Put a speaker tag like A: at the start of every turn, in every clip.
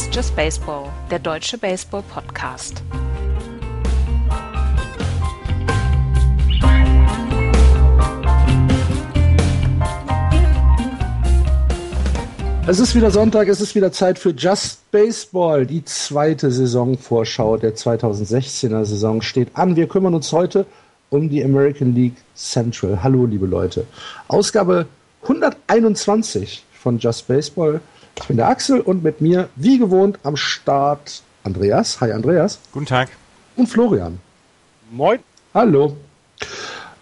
A: Ist Just Baseball, der deutsche Baseball-Podcast.
B: Es ist wieder Sonntag, es ist wieder Zeit für Just Baseball. Die zweite Saisonvorschau der 2016er Saison steht an. Wir kümmern uns heute um die American League Central. Hallo, liebe Leute. Ausgabe 121 von Just Baseball. Ich bin der Axel und mit mir, wie gewohnt, am Start Andreas. Hi, Andreas.
C: Guten Tag.
B: Und Florian.
D: Moin.
B: Hallo.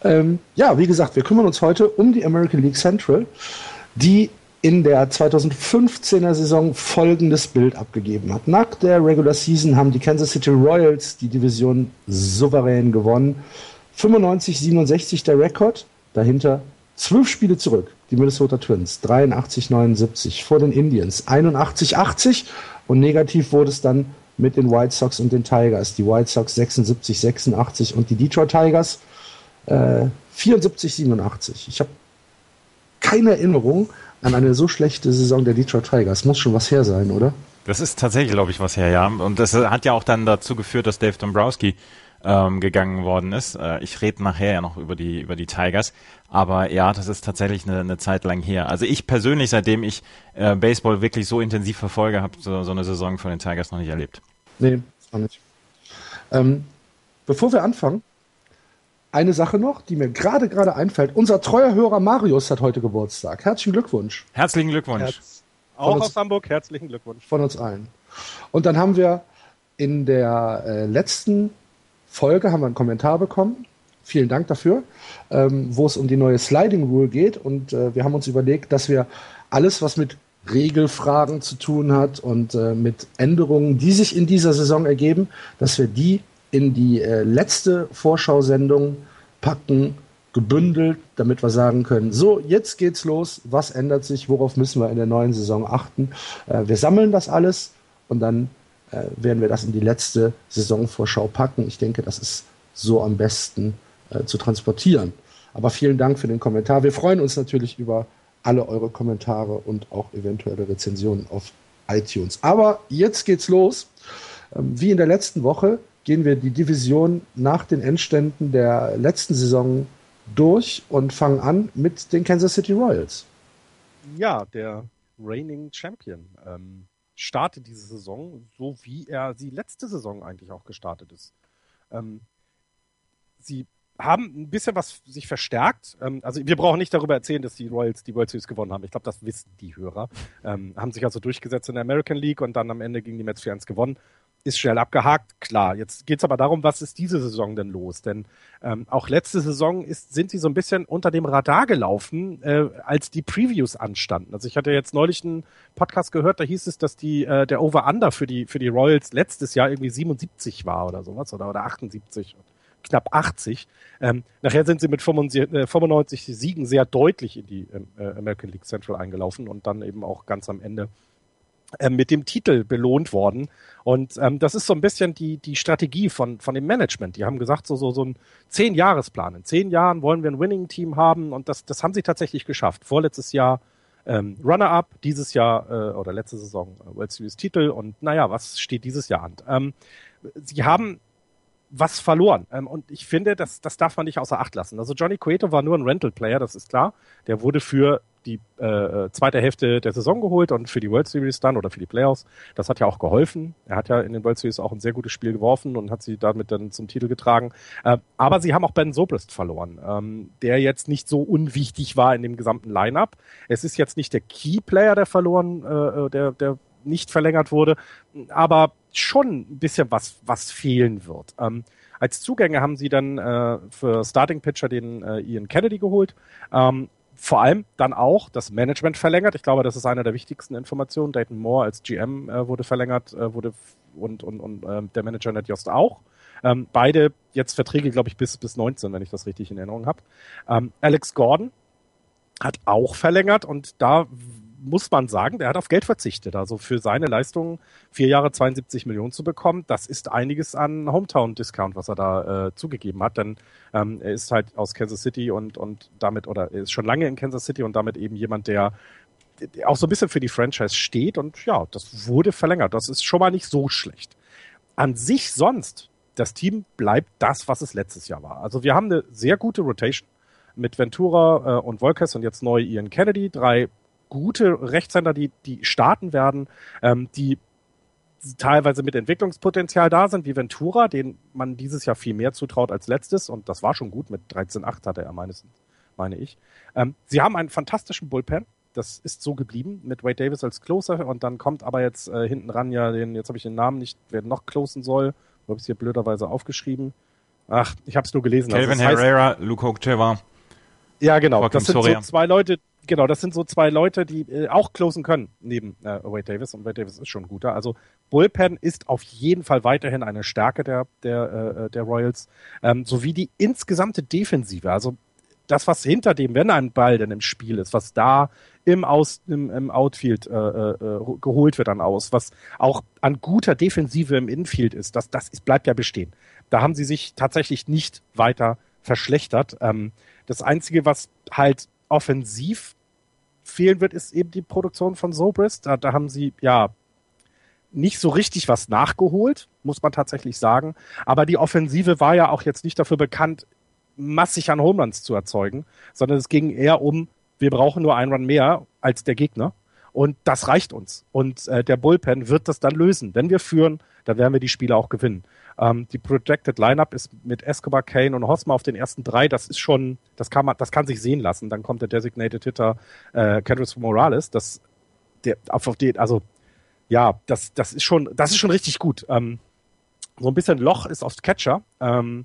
B: Ähm, ja, wie gesagt, wir kümmern uns heute um die American League Central, die in der 2015er Saison folgendes Bild abgegeben hat. Nach der Regular Season haben die Kansas City Royals die Division souverän gewonnen. 95-67 der Rekord, dahinter zwölf Spiele zurück. Die Minnesota Twins 83-79 vor den Indians 81-80 und negativ wurde es dann mit den White Sox und den Tigers. Die White Sox 76-86 und die Detroit Tigers äh, 74-87. Ich habe keine Erinnerung an eine so schlechte Saison der Detroit Tigers. Muss schon was her sein, oder?
C: Das ist tatsächlich, glaube ich, was her, ja. Und das hat ja auch dann dazu geführt, dass Dave Dombrowski ähm, gegangen worden ist. Äh, ich rede nachher ja noch über die über die Tigers, aber ja, das ist tatsächlich eine, eine Zeit lang her. Also ich persönlich, seitdem ich äh, Baseball wirklich so intensiv verfolge, habe so, so eine Saison von den Tigers noch nicht erlebt.
B: Nee, auch nicht. Ähm, bevor wir anfangen, eine Sache noch, die mir gerade gerade einfällt. Unser treuer Hörer Marius hat heute Geburtstag. Herzlichen Glückwunsch.
C: Herzlichen Glückwunsch. Herz
D: auch uns, aus Hamburg, herzlichen Glückwunsch.
B: Von uns allen. Und dann haben wir in der äh, letzten Folge haben wir einen Kommentar bekommen. Vielen Dank dafür, ähm, wo es um die neue Sliding Rule geht. Und äh, wir haben uns überlegt, dass wir alles, was mit Regelfragen zu tun hat und äh, mit Änderungen, die sich in dieser Saison ergeben, dass wir die in die äh, letzte Vorschau-Sendung packen, gebündelt, damit wir sagen können, so, jetzt geht's los, was ändert sich, worauf müssen wir in der neuen Saison achten. Äh, wir sammeln das alles und dann äh, werden wir das in die letzte Saisonvorschau packen. Ich denke, das ist so am besten äh, zu transportieren. Aber vielen Dank für den Kommentar. Wir freuen uns natürlich über alle eure Kommentare und auch eventuelle Rezensionen auf iTunes. Aber jetzt geht's los. Ähm, wie in der letzten Woche gehen wir die Division nach den Endständen der letzten Saison durch und fangen an mit den Kansas City Royals.
D: Ja, der Reigning Champion. Ähm, startet diese Saison so, wie er sie letzte Saison eigentlich auch gestartet ist. Ähm, sie haben ein bisschen was sich verstärkt. Ähm, also wir brauchen nicht darüber erzählen, dass die Royals die World Series gewonnen haben. Ich glaube, das wissen die Hörer. Ähm, haben sich also durchgesetzt in der American League und dann am Ende gegen die Mets 4-1 gewonnen ist schnell abgehakt, klar. Jetzt geht es aber darum, was ist diese Saison denn los? Denn ähm, auch letzte Saison ist, sind sie so ein bisschen unter dem Radar gelaufen, äh, als die Previews anstanden. Also ich hatte jetzt neulich einen Podcast gehört, da hieß es, dass die äh, der Over-Under für die für die Royals letztes Jahr irgendwie 77 war oder sowas oder oder 78 knapp 80. Ähm, nachher sind sie mit 95, äh, Siegen sehr deutlich in die ähm, äh, American League Central eingelaufen und dann eben auch ganz am Ende äh, mit dem Titel belohnt worden. Und ähm, das ist so ein bisschen die, die Strategie von, von dem Management. Die haben gesagt, so, so, so ein Zehn-Jahres-Plan. In zehn Jahren wollen wir ein Winning-Team haben und das, das haben sie tatsächlich geschafft. Vorletztes Jahr ähm, Runner-up, dieses Jahr äh, oder letzte Saison äh, World Series-Titel und naja, was steht dieses Jahr an? Ähm, sie haben was verloren. Ähm, und ich finde, das, das darf man nicht außer Acht lassen. Also Johnny Cueto war nur ein Rental-Player, das ist klar. Der wurde für die äh, zweite Hälfte der Saison geholt und für die World Series dann oder für die Playoffs. Das hat ja auch geholfen. Er hat ja in den World Series auch ein sehr gutes Spiel geworfen und hat sie damit dann zum Titel getragen. Äh, aber sie haben auch Ben Sobrist verloren, ähm, der jetzt nicht so unwichtig war in dem gesamten Lineup. Es ist jetzt nicht der Key Player, der verloren, äh, äh der, der nicht verlängert wurde, aber schon ein bisschen was, was fehlen wird. Ähm, als Zugänge haben sie dann äh, für Starting Pitcher den äh, Ian Kennedy geholt. Ähm, vor allem dann auch das Management verlängert. Ich glaube, das ist eine der wichtigsten Informationen. Dayton Moore als GM äh, wurde verlängert, äh, wurde und, und, und äh, der Manager Ned Jost auch. Ähm, beide jetzt Verträge, glaube ich, bis, bis 19, wenn ich das richtig in Erinnerung habe. Ähm, Alex Gordon hat auch verlängert und da muss man sagen, der hat auf Geld verzichtet. Also für seine Leistungen vier Jahre 72 Millionen zu bekommen, das ist einiges an Hometown-Discount, was er da äh, zugegeben hat. Denn ähm, er ist halt aus Kansas City und, und damit, oder er ist schon lange in Kansas City und damit eben jemand, der auch so ein bisschen für die Franchise steht und ja, das wurde verlängert. Das ist schon mal nicht so schlecht. An sich sonst, das Team bleibt das, was es letztes Jahr war. Also wir haben eine sehr gute Rotation mit Ventura äh, und Volkes und jetzt neu Ian Kennedy, drei gute Rechtshänder, die, die starten werden, ähm, die teilweise mit Entwicklungspotenzial da sind, wie Ventura, den man dieses Jahr viel mehr zutraut als letztes. Und das war schon gut. Mit 13,8 hatte er meines, meine ich. Ähm, sie haben einen fantastischen Bullpen. Das ist so geblieben mit Wade Davis als Closer. Und dann kommt aber jetzt äh, hinten ran ja den, jetzt habe ich den Namen nicht, wer noch closen soll. Wo habe ich es hier blöderweise aufgeschrieben? Ach, ich habe es nur gelesen.
C: Kelvin also, Herrera, heißt, Luke Hocheva.
D: Ja, genau. Joaquin das sind Soria. so zwei Leute, genau, das sind so zwei Leute, die äh, auch closen können, neben äh, Wade Davis. Und Wade Davis ist schon guter. Also Bullpen ist auf jeden Fall weiterhin eine Stärke der, der, äh, der Royals, ähm, sowie die insgesamte Defensive. Also das, was hinter dem, wenn ein Ball denn im Spiel ist, was da im, Aus, im, im Outfield äh, äh, geholt wird dann aus, was auch an guter Defensive im Infield ist, das, das ist, bleibt ja bestehen. Da haben sie sich tatsächlich nicht weiter verschlechtert. Ähm, das Einzige, was halt offensiv fehlen wird, ist eben die Produktion von Sobris. Da, da haben sie ja nicht so richtig was nachgeholt, muss man tatsächlich sagen. Aber die Offensive war ja auch jetzt nicht dafür bekannt, massig an Homeruns zu erzeugen, sondern es ging eher um, wir brauchen nur einen Run mehr als der Gegner. Und das reicht uns. Und äh, der Bullpen wird das dann lösen. Wenn wir führen, dann werden wir die Spiele auch gewinnen. Ähm, die Projected Lineup ist mit Escobar, Kane und Hosmer auf den ersten drei. Das ist schon, das kann man, das kann sich sehen lassen. Dann kommt der Designated Hitter äh, Kendrick Morales. Das, der, auf den, also ja, das, das ist schon, das ist schon richtig gut. Ähm, so ein bisschen Loch ist aufs Catcher ähm,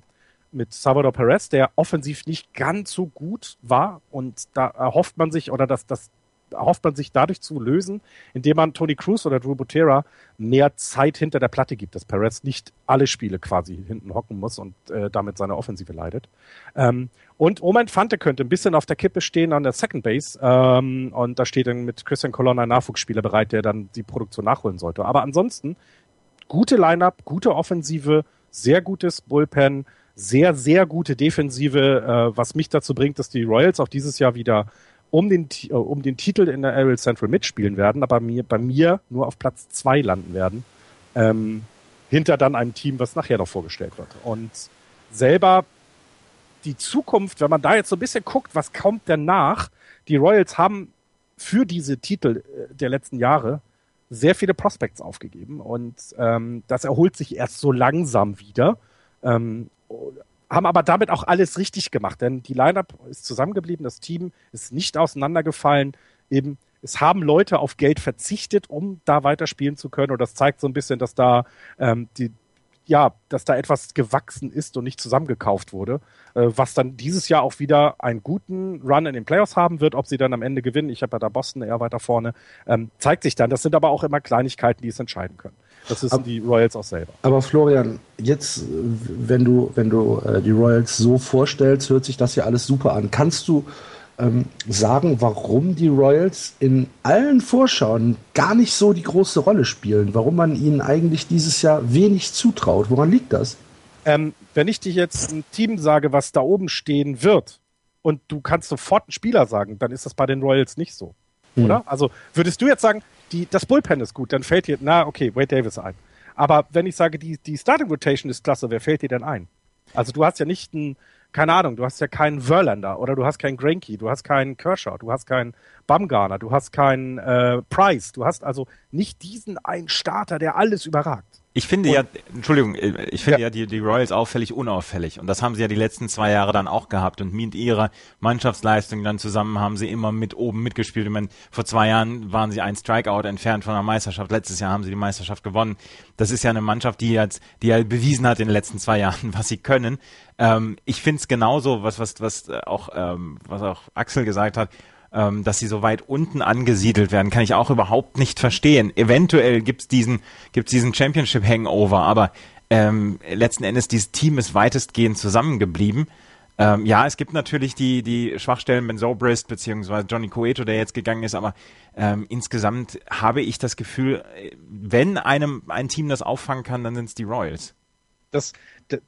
D: mit Salvador Perez, der offensiv nicht ganz so gut war und da erhofft man sich oder das, das erhofft man sich dadurch zu lösen, indem man Tony Cruz oder Drew Butera mehr Zeit hinter der Platte gibt, dass Perez nicht alle Spiele quasi hinten hocken muss und äh, damit seine Offensive leidet. Ähm, und Roman Fante könnte ein bisschen auf der Kippe stehen an der Second Base. Ähm, und da steht dann mit Christian Colonna ein Nachwuchsspieler bereit, der dann die Produktion nachholen sollte. Aber ansonsten gute Lineup, gute Offensive, sehr gutes Bullpen, sehr, sehr gute Defensive, äh, was mich dazu bringt, dass die Royals auch dieses Jahr wieder um den, äh, um den Titel in der Ariel Central mitspielen werden, aber mir, bei mir nur auf Platz zwei landen werden. Ähm, hinter dann einem Team, was nachher noch vorgestellt wird. Und selber die Zukunft, wenn man da jetzt so ein bisschen guckt, was kommt denn nach? Die Royals haben für diese Titel äh, der letzten Jahre sehr viele Prospects aufgegeben und ähm, das erholt sich erst so langsam wieder. Ähm, haben aber damit auch alles richtig gemacht, denn die Lineup ist zusammengeblieben, das Team ist nicht auseinandergefallen. Eben, es haben Leute auf Geld verzichtet, um da weiterspielen zu können. Und das zeigt so ein bisschen, dass da ähm, die, ja, dass da etwas gewachsen ist und nicht zusammengekauft wurde, äh, was dann dieses Jahr auch wieder einen guten Run in den Playoffs haben wird. Ob sie dann am Ende gewinnen, ich habe ja da Boston eher weiter vorne, ähm, zeigt sich dann. Das sind aber auch immer Kleinigkeiten, die es entscheiden können. Das wissen aber, die Royals auch selber.
B: Aber Florian, jetzt, wenn du, wenn du äh, die Royals so vorstellst, hört sich das ja alles super an. Kannst du ähm, sagen, warum die Royals in allen Vorschauen gar nicht so die große Rolle spielen, warum man ihnen eigentlich dieses Jahr wenig zutraut. Woran liegt das?
D: Ähm, wenn ich dir jetzt ein Team sage, was da oben stehen wird, und du kannst sofort einen Spieler sagen, dann ist das bei den Royals nicht so. Hm. Oder? Also würdest du jetzt sagen, die, das Bullpen ist gut, dann fällt dir, na, okay, Wade Davis ein. Aber wenn ich sage, die, die Starting Rotation ist klasse, wer fällt dir denn ein? Also du hast ja nicht einen keine Ahnung, du hast ja keinen Verlander oder du hast keinen Granky, du hast keinen Kershaw, du hast keinen Bumgarner, du hast keinen äh, Price, du hast also nicht diesen einen Starter, der alles überragt.
C: Ich finde und, ja, Entschuldigung, äh, ich finde ja, ja die, die Royals auffällig unauffällig. Und das haben sie ja die letzten zwei Jahre dann auch gehabt. Und mit ihrer Mannschaftsleistung dann zusammen haben sie immer mit oben mitgespielt. Ich meine, vor zwei Jahren waren sie ein Strikeout entfernt von der Meisterschaft. Letztes Jahr haben sie die Meisterschaft gewonnen. Das ist ja eine Mannschaft, die jetzt, die ja bewiesen hat in den letzten zwei Jahren, was sie können. Ähm, ich finde es genauso, was, was, was auch, ähm, was auch Axel gesagt hat ähm, dass sie so weit unten angesiedelt werden, kann ich auch überhaupt nicht verstehen. Eventuell gibt's diesen, gibt's diesen Championship Hangover, aber ähm, letzten Endes dieses Team ist weitestgehend zusammengeblieben. Ähm, ja, es gibt natürlich die, die Schwachstellen, Ben Zobrist beziehungsweise Johnny Coeto, der jetzt gegangen ist, aber ähm, insgesamt habe ich das Gefühl, wenn einem ein Team das auffangen kann, dann sind es die Royals.
D: Das,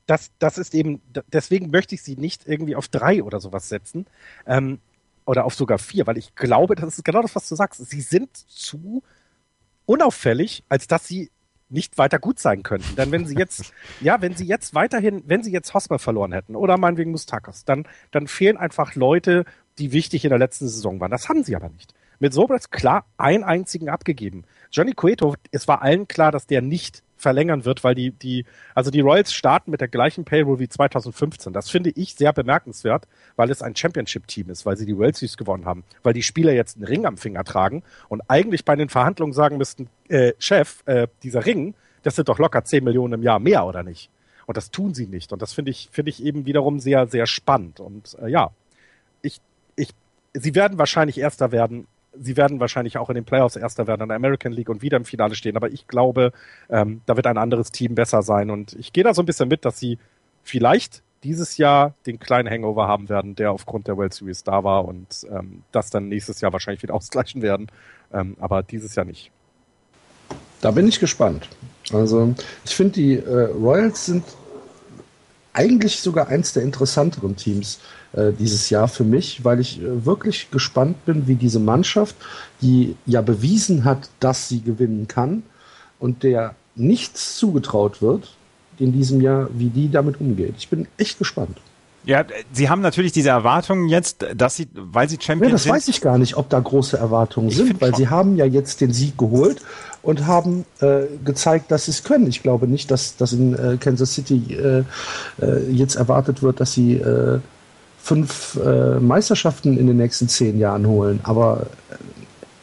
D: das, das ist eben, deswegen möchte ich sie nicht irgendwie auf drei oder sowas setzen. Ähm, oder auf sogar vier, weil ich glaube, das ist genau das, was du sagst. Sie sind zu unauffällig, als dass sie nicht weiter gut sein könnten. Denn wenn sie jetzt, ja, wenn sie jetzt weiterhin, wenn sie jetzt Hosmer verloren hätten oder meinetwegen Mustakas, dann, dann fehlen einfach Leute, die wichtig in der letzten Saison waren. Das haben sie aber nicht. Mit Sobres klar einen einzigen abgegeben. Johnny Cueto, es war allen klar, dass der nicht verlängern wird, weil die, die, also die Royals starten mit der gleichen Payroll wie 2015. Das finde ich sehr bemerkenswert, weil es ein Championship-Team ist, weil sie die World Series gewonnen haben, weil die Spieler jetzt einen Ring am Finger tragen und eigentlich bei den Verhandlungen sagen müssten, äh, Chef, äh, dieser Ring, das sind doch locker 10 Millionen im Jahr mehr, oder nicht? Und das tun sie nicht. Und das finde ich, finde ich eben wiederum sehr, sehr spannend. Und äh, ja, ich, ich, sie werden wahrscheinlich Erster werden, sie werden wahrscheinlich auch in den Playoffs Erster werden in der American League und wieder im Finale stehen. Aber ich glaube, ähm, da wird ein anderes Team besser sein. Und ich gehe da so ein bisschen mit, dass sie vielleicht dieses Jahr den kleinen Hangover haben werden, der aufgrund der World Series da war und ähm, das dann nächstes Jahr wahrscheinlich wieder ausgleichen werden. Ähm, aber dieses Jahr nicht.
B: Da bin ich gespannt. Also ich finde, die äh, Royals sind eigentlich sogar eins der interessanteren Teams äh, dieses Jahr für mich, weil ich äh, wirklich gespannt bin, wie diese Mannschaft, die ja bewiesen hat, dass sie gewinnen kann und der nichts zugetraut wird in diesem Jahr, wie die damit umgeht. Ich bin echt gespannt.
C: Ja, sie haben natürlich diese Erwartungen jetzt, dass sie, weil sie Champion
B: ja, das
C: sind.
B: weiß ich gar nicht, ob da große Erwartungen sind, weil schon. sie haben ja jetzt den Sieg geholt und haben äh, gezeigt, dass sie es können. Ich glaube nicht, dass, dass in äh, Kansas City äh, äh jetzt erwartet wird, dass sie äh, fünf äh, Meisterschaften in den nächsten zehn Jahren holen. Aber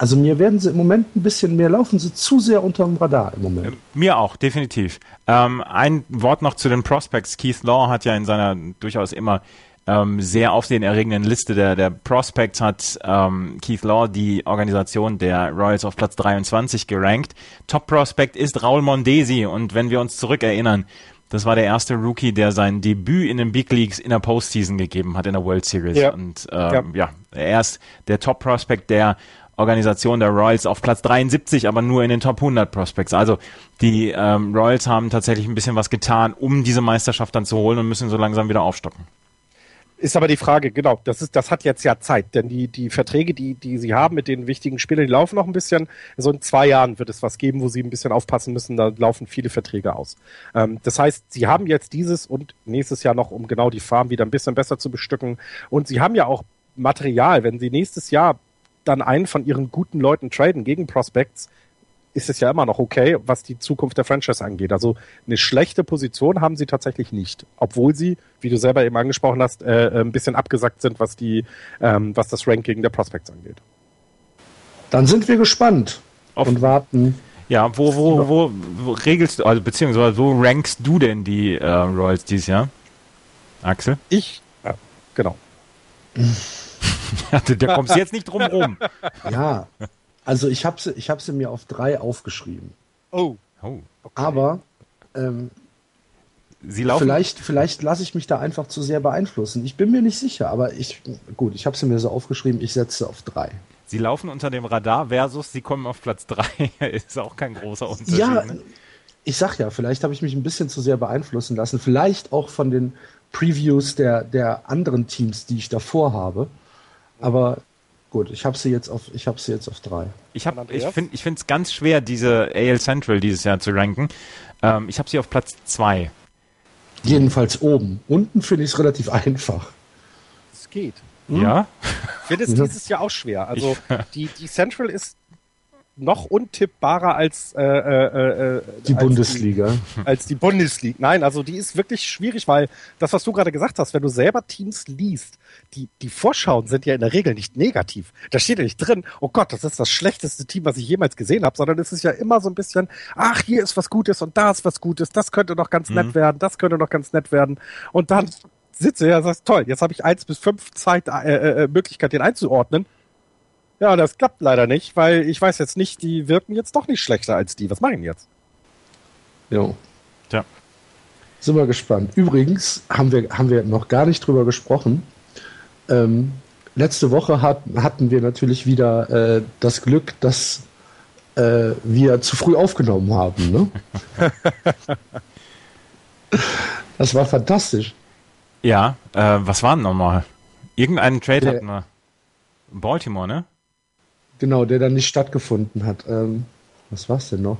B: also mir werden sie im Moment ein bisschen mehr laufen, sie zu sehr unterm Radar im Moment.
C: Mir auch, definitiv. Ähm, ein Wort noch zu den Prospects. Keith Law hat ja in seiner durchaus immer ähm, sehr aufsehenerregenden Liste der, der Prospects hat ähm, Keith Law die Organisation der Royals auf Platz 23 gerankt. Top Prospect ist Raul Mondesi und wenn wir uns zurückerinnern, das war der erste Rookie, der sein Debüt in den Big Leagues in der Postseason gegeben hat, in der World Series. Ja. Und ähm, ja. ja, er ist der Top Prospect der Organisation der Royals auf Platz 73, aber nur in den Top 100 Prospects. Also die ähm, Royals haben tatsächlich ein bisschen was getan, um diese Meisterschaft dann zu holen und müssen so langsam wieder aufstocken.
D: Ist aber die Frage, genau, das ist, das hat jetzt ja Zeit, denn die, die Verträge, die, die sie haben mit den wichtigen Spielern, die laufen noch ein bisschen. So in zwei Jahren wird es was geben, wo sie ein bisschen aufpassen müssen, da laufen viele Verträge aus. Ähm, das heißt, sie haben jetzt dieses und nächstes Jahr noch, um genau die Farm wieder ein bisschen besser zu bestücken. Und sie haben ja auch Material, wenn sie nächstes Jahr dann einen von ihren guten Leuten traden gegen Prospects, ist es ja immer noch okay, was die Zukunft der Franchise angeht. Also eine schlechte Position haben sie tatsächlich nicht, obwohl sie, wie du selber eben angesprochen hast, äh, äh, ein bisschen abgesackt sind, was die, ähm, was das Ranking der Prospects angeht.
B: Dann sind wir gespannt
C: Auf, und warten. Ja, wo, wo, wo, wo regelst du, also beziehungsweise wo rankst du denn die äh, Royals dieses Jahr? Axel?
D: Ich, ja, genau.
C: da kommst du jetzt nicht drum rum.
B: Ja, also ich habe sie, ich hab sie mir auf drei aufgeschrieben.
D: Oh. oh
B: okay. Aber ähm,
C: Sie laufen
B: vielleicht, vielleicht lasse ich mich da einfach zu sehr beeinflussen. Ich bin mir nicht sicher, aber ich, gut, ich habe sie mir so aufgeschrieben, ich setze auf drei.
C: Sie laufen unter dem Radar versus Sie kommen auf Platz drei. ist auch kein großer Unterschied.
B: Ja,
C: ne?
B: ich sag ja, vielleicht habe ich mich ein bisschen zu sehr beeinflussen lassen. Vielleicht auch von den Previews der, der anderen Teams, die ich davor habe. Aber Gut, ich habe sie jetzt auf, ich habe sie jetzt auf drei.
C: Ich habe, ich finde, ich finde es ganz schwer, diese AL Central dieses Jahr zu ranken. Ähm, ich habe sie auf Platz zwei.
B: Jedenfalls oben. Unten finde ich es relativ einfach.
D: Es geht.
C: Hm? Ja.
D: Ich finde es dieses Jahr auch schwer. Also die, die Central ist noch untippbarer als äh, äh,
B: äh, die als Bundesliga.
D: Die, als die Bundesliga. Nein, also die ist wirklich schwierig, weil das, was du gerade gesagt hast, wenn du selber Teams liest, die, die Vorschauen sind ja in der Regel nicht negativ. Da steht ja nicht drin, oh Gott, das ist das schlechteste Team, was ich jemals gesehen habe, sondern es ist ja immer so ein bisschen, ach, hier ist was Gutes und da ist was Gutes, das könnte noch ganz mhm. nett werden, das könnte noch ganz nett werden. Und dann sitze ja, sagst, toll, jetzt habe ich eins bis fünf Zeit, äh, äh, Möglichkeit, den einzuordnen ja, das klappt leider nicht, weil ich weiß jetzt nicht, die wirken jetzt doch nicht schlechter als die. Was machen die jetzt?
B: Jo.
C: Tja.
B: Sind wir gespannt. Übrigens haben wir, haben wir noch gar nicht drüber gesprochen. Ähm, letzte Woche hat, hatten wir natürlich wieder äh, das Glück, dass äh, wir zu früh aufgenommen haben. Ne? das war fantastisch.
C: Ja, äh, was war denn nochmal? Irgendeinen Trade Der, hatten wir. Baltimore, ne?
B: Genau, der dann nicht stattgefunden hat. Ähm, was war's denn noch?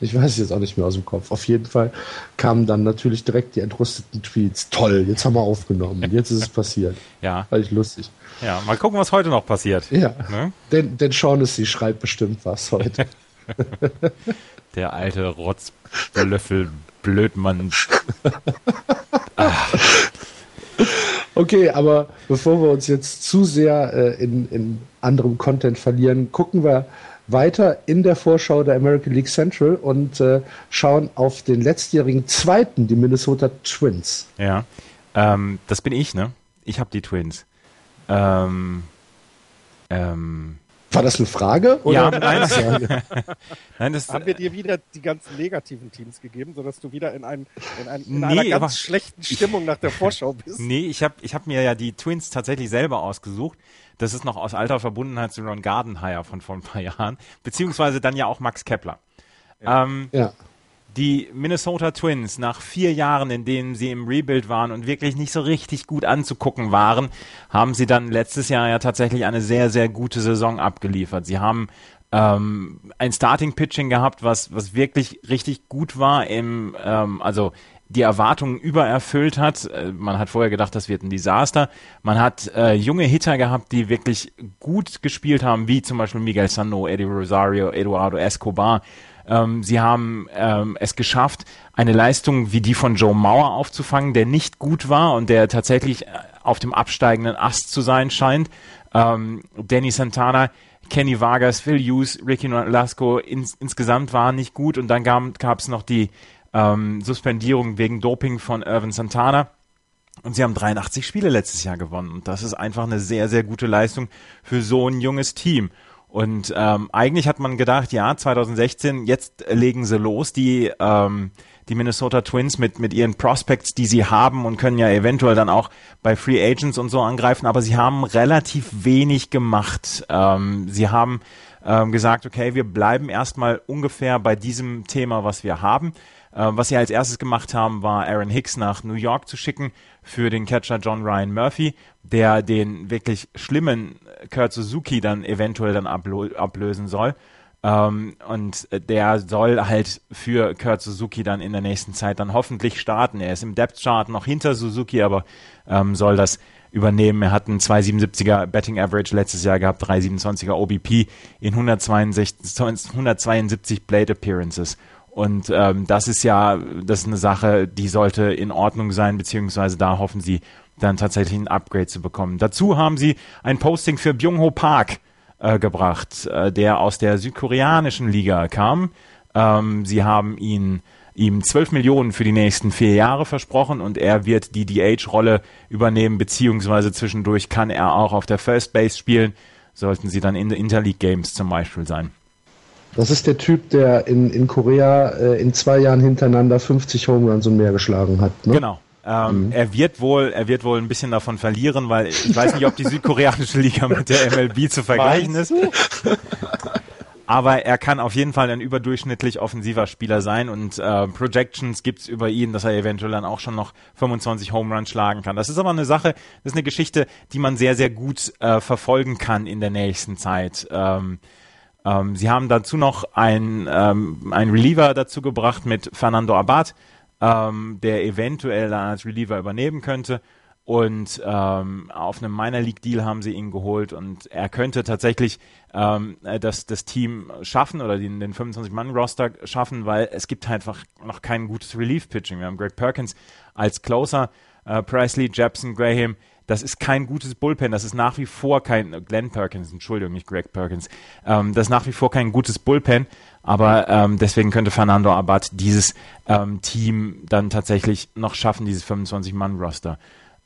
B: Ich weiß es jetzt auch nicht mehr aus dem Kopf. Auf jeden Fall kamen dann natürlich direkt die entrüsteten Tweets. Toll, jetzt haben wir aufgenommen. Jetzt ist es passiert.
C: ja.
B: Fand ich lustig.
C: Ja, mal gucken, was heute noch passiert.
B: Ja. Ne? Denn, denn Shaughnessy schreibt bestimmt was heute.
C: Der alte Rotzlöffel Blödmann. ah.
B: Okay, aber bevor wir uns jetzt zu sehr äh, in, in anderem Content verlieren, gucken wir weiter in der Vorschau der American League Central und äh, schauen auf den letztjährigen Zweiten, die Minnesota Twins.
C: Ja, ähm, das bin ich, ne? Ich habe die Twins. Ähm,
B: ähm, war das eine Frage? Oder
D: ja, nein. nein das Haben wir dir wieder die ganzen negativen Teams gegeben, sodass du wieder in, ein, in, ein, in nee, einer ganz aber, schlechten Stimmung nach der Vorschau bist?
C: Nee, ich habe ich hab mir ja die Twins tatsächlich selber ausgesucht. Das ist noch aus alter Verbundenheit zu Ron Gardenhire von vor ein paar Jahren, beziehungsweise dann ja auch Max Kepler. Ja. Ähm, ja. Die Minnesota Twins nach vier Jahren, in denen sie im Rebuild waren und wirklich nicht so richtig gut anzugucken waren, haben sie dann letztes Jahr ja tatsächlich eine sehr, sehr gute Saison abgeliefert. Sie haben ähm, ein Starting Pitching gehabt, was, was wirklich richtig gut war im, ähm, also die Erwartungen übererfüllt hat. Äh, man hat vorher gedacht, das wird ein Desaster. Man hat äh, junge Hitter gehabt, die wirklich gut gespielt haben, wie zum Beispiel Miguel Sano, Eddie Rosario, Eduardo Escobar. Ähm, sie haben ähm, es geschafft, eine Leistung wie die von Joe Mauer aufzufangen, der nicht gut war und der tatsächlich äh, auf dem absteigenden Ast zu sein scheint. Ähm, Danny Santana, Kenny Vargas, Phil Hughes, Ricky Nolasco ins, insgesamt waren nicht gut und dann gab es noch die ähm, Suspendierung wegen Doping von Irvin Santana. Und sie haben 83 Spiele letztes Jahr gewonnen. Und das ist einfach eine sehr, sehr gute Leistung für so ein junges Team. Und ähm, eigentlich hat man gedacht, ja, 2016, jetzt legen sie los, die, ähm, die Minnesota Twins mit, mit ihren Prospects, die sie haben und können ja eventuell dann auch bei Free Agents und so angreifen, aber sie haben relativ wenig gemacht. Ähm, sie haben ähm, gesagt, okay, wir bleiben erstmal ungefähr bei diesem Thema, was wir haben. Äh, was sie als erstes gemacht haben, war Aaron Hicks nach New York zu schicken für den Catcher John Ryan Murphy, der den wirklich schlimmen Kurt Suzuki dann eventuell dann ablösen soll. Ähm, und der soll halt für Kurt Suzuki dann in der nächsten Zeit dann hoffentlich starten. Er ist im Depth Chart noch hinter Suzuki, aber ähm, soll das übernehmen. Er hat einen 2,77er Betting Average letztes Jahr gehabt, 3,27er OBP in 162, 172 Plate Appearances. Und ähm, das ist ja, das ist eine Sache, die sollte in Ordnung sein, beziehungsweise da hoffen sie dann tatsächlich ein Upgrade zu bekommen. Dazu haben sie ein Posting für Byung-Ho Park äh, gebracht, äh, der aus der südkoreanischen Liga kam. Ähm, sie haben ihn ihm 12 Millionen für die nächsten vier Jahre versprochen und er wird die DH-Rolle übernehmen, beziehungsweise zwischendurch kann er auch auf der First Base spielen, sollten sie dann in den Interleague Games zum Beispiel sein.
B: Das ist der Typ, der in, in Korea äh, in zwei Jahren hintereinander 50 Home Runs und mehr geschlagen hat.
C: Ne? Genau. Ähm, mhm. Er wird wohl, er wird wohl ein bisschen davon verlieren, weil ich weiß nicht, ob die südkoreanische Liga mit der MLB zu vergleichen ist. Aber er kann auf jeden Fall ein überdurchschnittlich offensiver Spieler sein und äh, Projections gibt's über ihn, dass er eventuell dann auch schon noch 25 Home Runs schlagen kann. Das ist aber eine Sache, das ist eine Geschichte, die man sehr, sehr gut äh, verfolgen kann in der nächsten Zeit. Ähm, ähm, sie haben dazu noch ein, ähm, ein Reliever dazu gebracht mit Fernando Abad, ähm, der eventuell dann als Reliever übernehmen könnte. Und ähm, auf einem Minor League Deal haben sie ihn geholt und er könnte tatsächlich ähm, das, das Team schaffen oder den, den 25-Mann-Roster schaffen, weil es gibt einfach noch kein gutes Relief-Pitching. Wir haben Greg Perkins als Closer, äh, Presley, Jepson, Graham, das ist kein gutes Bullpen. Das ist nach wie vor kein Glenn Perkins, Entschuldigung, nicht Greg Perkins. Ähm, das ist nach wie vor kein gutes Bullpen. Aber ähm, deswegen könnte Fernando Abad dieses ähm, Team dann tatsächlich noch schaffen, dieses 25-Mann-Roster.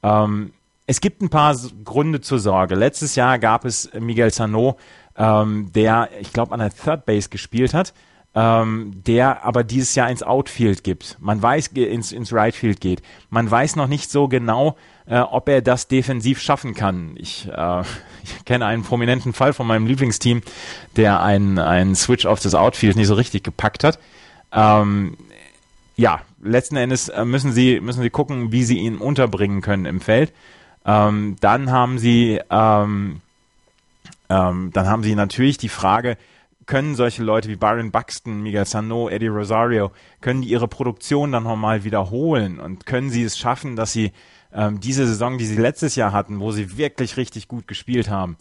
C: Ähm, es gibt ein paar Gründe zur Sorge. Letztes Jahr gab es Miguel Sano, ähm, der, ich glaube, an der Third Base gespielt hat ähm, der aber dieses Jahr ins Outfield gibt. Man weiß, ins, ins Rightfield geht. Man weiß noch nicht so genau, äh, ob er das defensiv schaffen kann. Ich, äh, ich kenne einen prominenten Fall von meinem Lieblingsteam, der einen, einen Switch auf das Outfield nicht so richtig gepackt hat. Ähm, ja, letzten Endes äh, müssen sie, müssen sie gucken, wie sie ihn unterbringen können im Feld. Ähm, dann haben sie ähm, ähm, dann haben sie natürlich die Frage, können solche Leute wie Byron Buxton, Miguel Sano, Eddie Rosario, können die ihre Produktion dann nochmal wiederholen und können sie es schaffen, dass sie ähm, diese Saison, die sie letztes Jahr hatten, wo sie wirklich richtig gut gespielt haben,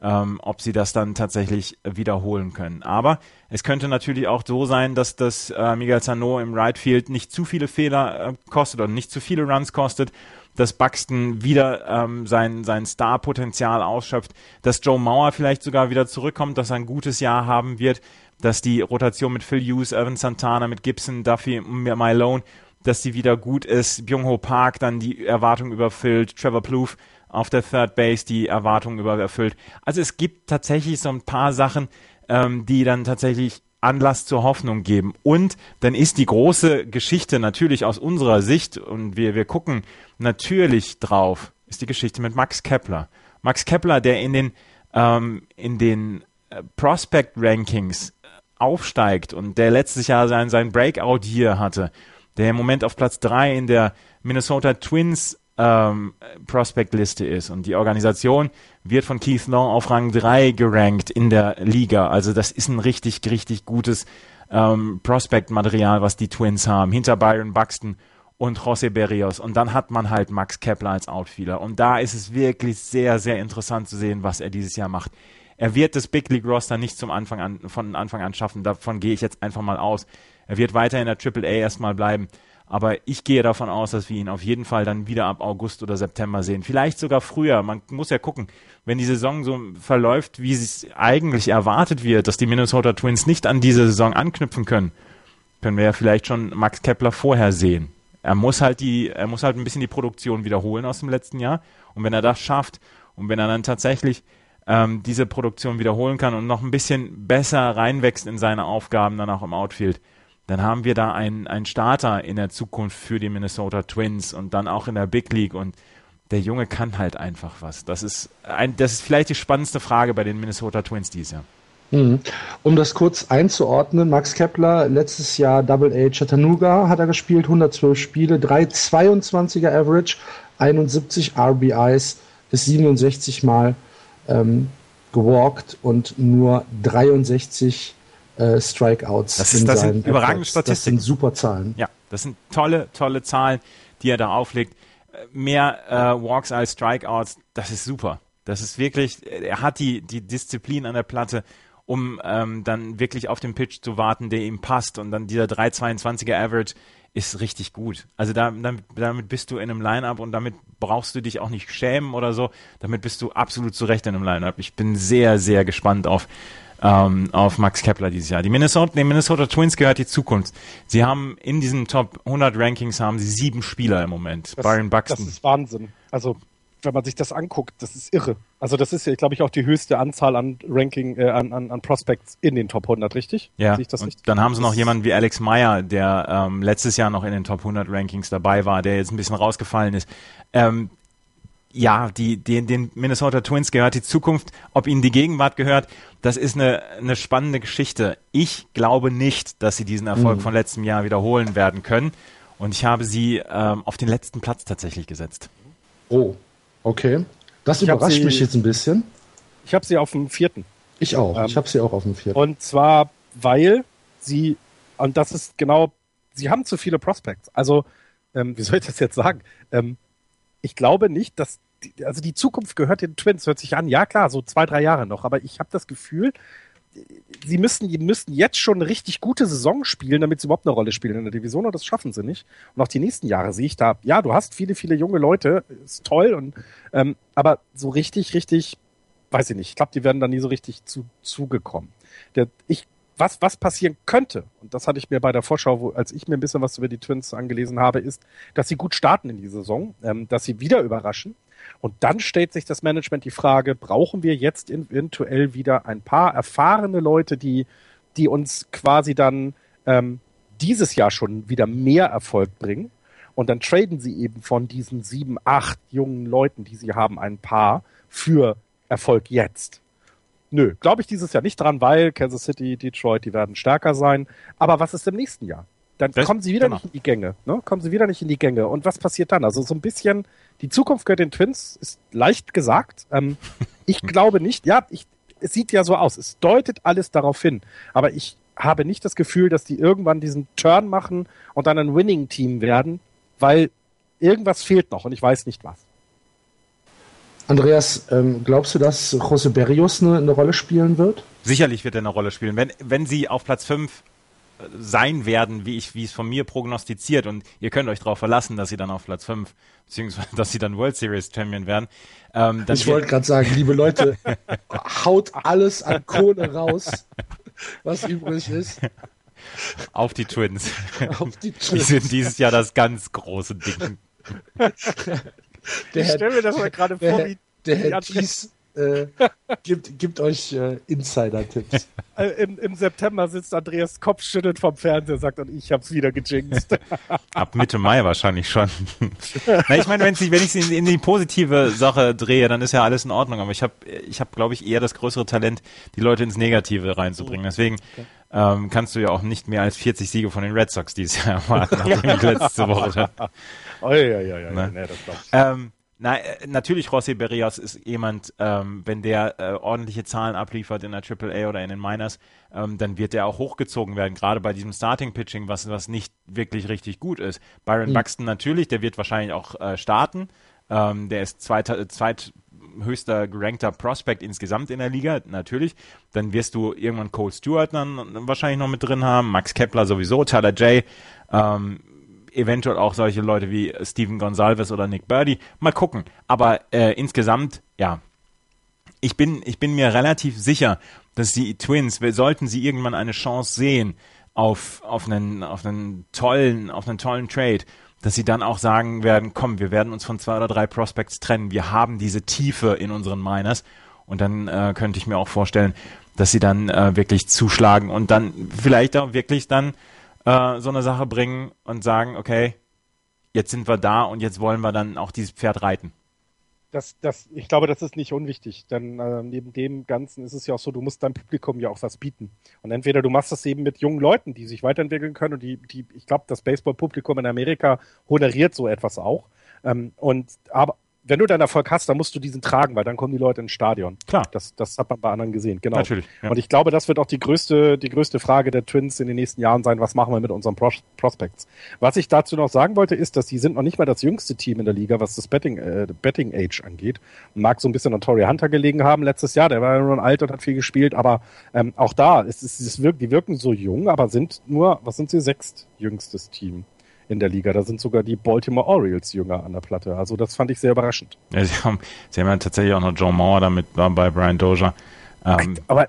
C: ähm, ob sie das dann tatsächlich wiederholen können. Aber es könnte natürlich auch so sein, dass das äh, Miguel Sano im Right Field nicht zu viele Fehler äh, kostet oder nicht zu viele Runs kostet dass Buxton wieder ähm, sein, sein Star-Potenzial ausschöpft, dass Joe Mauer vielleicht sogar wieder zurückkommt, dass er ein gutes Jahr haben wird, dass die Rotation mit Phil Hughes, Evan Santana, mit Gibson, Duffy, Malone, dass die wieder gut ist, Byung-Ho Park dann die Erwartung überfüllt, Trevor Plouffe auf der Third Base die Erwartungen übererfüllt. Also es gibt tatsächlich so ein paar Sachen, ähm, die dann tatsächlich Anlass zur Hoffnung geben. Und dann ist die große Geschichte natürlich aus unserer Sicht, und wir, wir gucken natürlich drauf, ist die Geschichte mit Max Kepler. Max Kepler, der in den, ähm, in den äh, Prospect Rankings aufsteigt und der letztes Jahr sein, sein Breakout hier hatte, der im Moment auf Platz drei in der Minnesota Twins ähm, Prospect-Liste ist. Und die Organisation wird von Keith Long auf Rang 3 gerankt in der Liga. Also das ist ein richtig, richtig gutes ähm, Prospect-Material, was die Twins haben. Hinter Byron Buxton und José Berrios. Und dann hat man halt Max Kepler als Outfielder. Und da ist es wirklich sehr, sehr interessant zu sehen, was er dieses Jahr macht. Er wird das Big League Roster nicht zum Anfang an, von Anfang an schaffen. Davon gehe ich jetzt einfach mal aus. Er wird weiter in der Triple A erstmal bleiben. Aber ich gehe davon aus, dass wir ihn auf jeden Fall dann wieder ab August oder September sehen. Vielleicht sogar früher. Man muss ja gucken, wenn die Saison so verläuft, wie es eigentlich erwartet wird, dass die Minnesota Twins nicht an diese Saison anknüpfen können, können wir ja vielleicht schon Max Kepler vorher sehen. Er muss halt die, er muss halt ein bisschen die Produktion wiederholen aus dem letzten Jahr. Und wenn er das schafft und wenn er dann tatsächlich ähm, diese Produktion wiederholen kann und noch ein bisschen besser reinwächst in seine Aufgaben dann auch im Outfield, dann haben wir da einen, einen Starter in der Zukunft für die Minnesota Twins und dann auch in der Big League und der Junge kann halt einfach was. Das ist ein, das ist vielleicht die spannendste Frage bei den Minnesota Twins dieses Jahr.
B: Mhm. Um das kurz einzuordnen, Max Kepler, letztes Jahr Double A Chattanooga hat er gespielt, 112 Spiele, 3,22er Average, 71 RBIs, ist 67 Mal ähm, gewalkt und nur 63 äh, Strikeouts.
C: Das, ist, das sind überragende Statistiken. Das sind
B: super Zahlen.
C: Ja, das sind tolle, tolle Zahlen, die er da auflegt. Äh, mehr äh, Walks als Strikeouts, das ist super. Das ist wirklich, er hat die, die Disziplin an der Platte, um ähm, dann wirklich auf den Pitch zu warten, der ihm passt. Und dann dieser 3,22er Average ist richtig gut. Also da, damit, damit bist du in einem Line-Up und damit brauchst du dich auch nicht schämen oder so. Damit bist du absolut zurecht in einem Line-Up. Ich bin sehr, sehr gespannt auf ähm, auf Max Kepler dieses Jahr. Die Minnesota, den Minnesota Twins gehört die Zukunft. Sie haben in diesen Top 100 Rankings haben sie sieben Spieler im Moment.
D: Das,
C: Byron Buxton.
D: Das ist Wahnsinn. Also wenn man sich das anguckt, das ist irre. Also das ist ja, glaube ich, auch die höchste Anzahl an Ranking, äh, an, an, an Prospects in den Top 100, richtig?
C: Ja. und richtig? dann haben sie noch jemanden wie Alex Meyer, der ähm, letztes Jahr noch in den Top 100 Rankings dabei war, der jetzt ein bisschen rausgefallen ist. Ähm, ja, die, die, den Minnesota Twins gehört die Zukunft. Ob ihnen die Gegenwart gehört, das ist eine, eine spannende Geschichte. Ich glaube nicht, dass sie diesen Erfolg mhm. von letztem Jahr wiederholen werden können. Und ich habe sie ähm, auf den letzten Platz tatsächlich gesetzt.
B: Oh, okay. Das ich überrascht sie, mich jetzt ein bisschen.
D: Ich habe sie auf dem vierten.
B: Ich auch. Ähm, ich habe sie auch auf dem vierten.
D: Und zwar, weil sie, und das ist genau, sie haben zu viele Prospects. Also, ähm, wie soll ich das jetzt sagen? Ähm, ich glaube nicht, dass die, also die Zukunft gehört den Twins, hört sich an, ja klar, so zwei, drei Jahre noch, aber ich habe das Gefühl, sie müssen, die müssten jetzt schon eine richtig gute Saison spielen, damit sie überhaupt eine Rolle spielen in der Division. Und das schaffen sie nicht. Und auch die nächsten Jahre sehe ich da, ja, du hast viele, viele junge Leute, ist toll, und ähm, aber so richtig, richtig, weiß ich nicht, ich glaube, die werden da nie so richtig zu, zugekommen. Der, ich was, was passieren könnte, und das hatte ich mir bei der Vorschau, wo, als ich mir ein bisschen was über die Twins angelesen habe, ist, dass sie gut starten in die Saison, ähm, dass sie wieder überraschen. Und dann stellt sich das Management die Frage, brauchen wir jetzt eventuell wieder ein paar erfahrene Leute, die, die uns quasi dann ähm, dieses Jahr schon wieder mehr Erfolg bringen? Und dann traden sie eben von diesen sieben, acht jungen Leuten, die sie haben, ein paar für Erfolg jetzt. Nö, glaube ich dieses Jahr nicht dran, weil Kansas City, Detroit, die werden stärker sein. Aber was ist im nächsten Jahr? Dann das, kommen sie wieder genau. nicht in die Gänge. Ne? Kommen sie wieder nicht in die Gänge. Und was passiert dann? Also so ein bisschen, die Zukunft gehört den Twins, ist leicht gesagt. Ähm, ich glaube nicht, ja, ich, es sieht ja so aus. Es deutet alles darauf hin. Aber ich habe nicht das Gefühl, dass die irgendwann diesen Turn machen und dann ein Winning-Team werden, weil irgendwas fehlt noch und ich weiß nicht was.
B: Andreas, ähm, glaubst du, dass José Berrios eine, eine, Rolle spielen wird?
C: Sicherlich wird er eine Rolle spielen. Wenn, wenn sie auf Platz 5 äh, sein werden, wie ich, wie es von mir prognostiziert und ihr könnt euch darauf verlassen, dass sie dann auf Platz 5, beziehungsweise dass sie dann World Series Champion werden.
B: Ähm, ich wollte gerade sagen, liebe Leute, haut alles an Kohle raus, was übrig ist.
C: Auf die Twins. Auf die Twins. Die sind dieses Jahr das ganz große Ding.
B: Der ich stelle mir das mal gerade vor, wie der Herr Thies äh, gibt, gibt euch äh, Insider-Tipps.
D: Äh, Im, Im, September sitzt Andreas kopfschüttelnd vom Fernseher und sagt, und ich hab's wieder gejinxt.
C: Ab Mitte Mai wahrscheinlich schon. Na, ich meine, wenn ich es in, in, die positive Sache drehe, dann ist ja alles in Ordnung. Aber ich habe, ich hab, glaube ich, eher das größere Talent, die Leute ins Negative reinzubringen. Deswegen okay. Ähm, kannst du ja auch nicht mehr als 40 Siege von den Red Sox dieses Jahr erwarten, nachdem die letzte Woche.
D: Oh, ja, ja, ja, ne? nee, das
C: glaubst ähm, na, äh, natürlich José Berrios ist jemand, ähm, wenn der äh, ordentliche Zahlen abliefert in der AAA oder in den Miners, ähm, dann wird der auch hochgezogen werden, gerade bei diesem Starting-Pitching, was, was nicht wirklich richtig gut ist. Byron mhm. Buxton natürlich, der wird wahrscheinlich auch äh, starten. Ähm, der ist zweiter, zweithöchster gerankter Prospect insgesamt in der Liga, natürlich. Dann wirst du irgendwann Cole Stewart dann wahrscheinlich noch mit drin haben, Max Kepler sowieso, Tyler J. Ähm, eventuell auch solche Leute wie Steven Gonsalves oder Nick Birdie. Mal gucken. Aber äh, insgesamt, ja, ich bin, ich bin mir relativ sicher, dass die Twins, sollten sie irgendwann eine Chance sehen auf, auf, einen, auf einen tollen, auf einen tollen Trade, dass sie dann auch sagen werden, komm, wir werden uns von zwei oder drei Prospects trennen. Wir haben diese Tiefe in unseren Miners. Und dann äh, könnte ich mir auch vorstellen, dass sie dann äh, wirklich zuschlagen und dann vielleicht auch wirklich dann äh, so eine Sache bringen und sagen, okay, jetzt sind wir da und jetzt wollen wir dann auch dieses Pferd reiten.
D: Das, das, ich glaube, das ist nicht unwichtig, denn äh, neben dem Ganzen ist es ja auch so, du musst deinem Publikum ja auch was bieten. Und entweder du machst das eben mit jungen Leuten, die sich weiterentwickeln können und die, die ich glaube, das Baseball-Publikum in Amerika honoriert so etwas auch. Ähm, und aber wenn du deinen Erfolg hast, dann musst du diesen tragen, weil dann kommen die Leute ins Stadion.
C: Klar.
D: Das, das hat man bei anderen gesehen, genau.
C: Natürlich.
D: Ja. Und ich glaube, das wird auch die größte, die größte Frage der Twins in den nächsten Jahren sein, was machen wir mit unseren Pros Prospects. Was ich dazu noch sagen wollte, ist, dass sie sind noch nicht mal das jüngste Team in der Liga, was das Betting, äh, Betting Age angeht. Mag so ein bisschen an Tory Hunter gelegen haben letztes Jahr, der war ja nur alt und hat viel gespielt, aber ähm, auch da, ist es, es wirkt, die wirken so jung, aber sind nur, was sind sie, sechstjüngstes Team in der Liga. Da sind sogar die Baltimore Orioles jünger an der Platte. Also das fand ich sehr überraschend.
C: Ja, sie haben, sie haben ja tatsächlich auch noch Joe Mauer damit bei Brian Dozier.
D: Ähm, Aber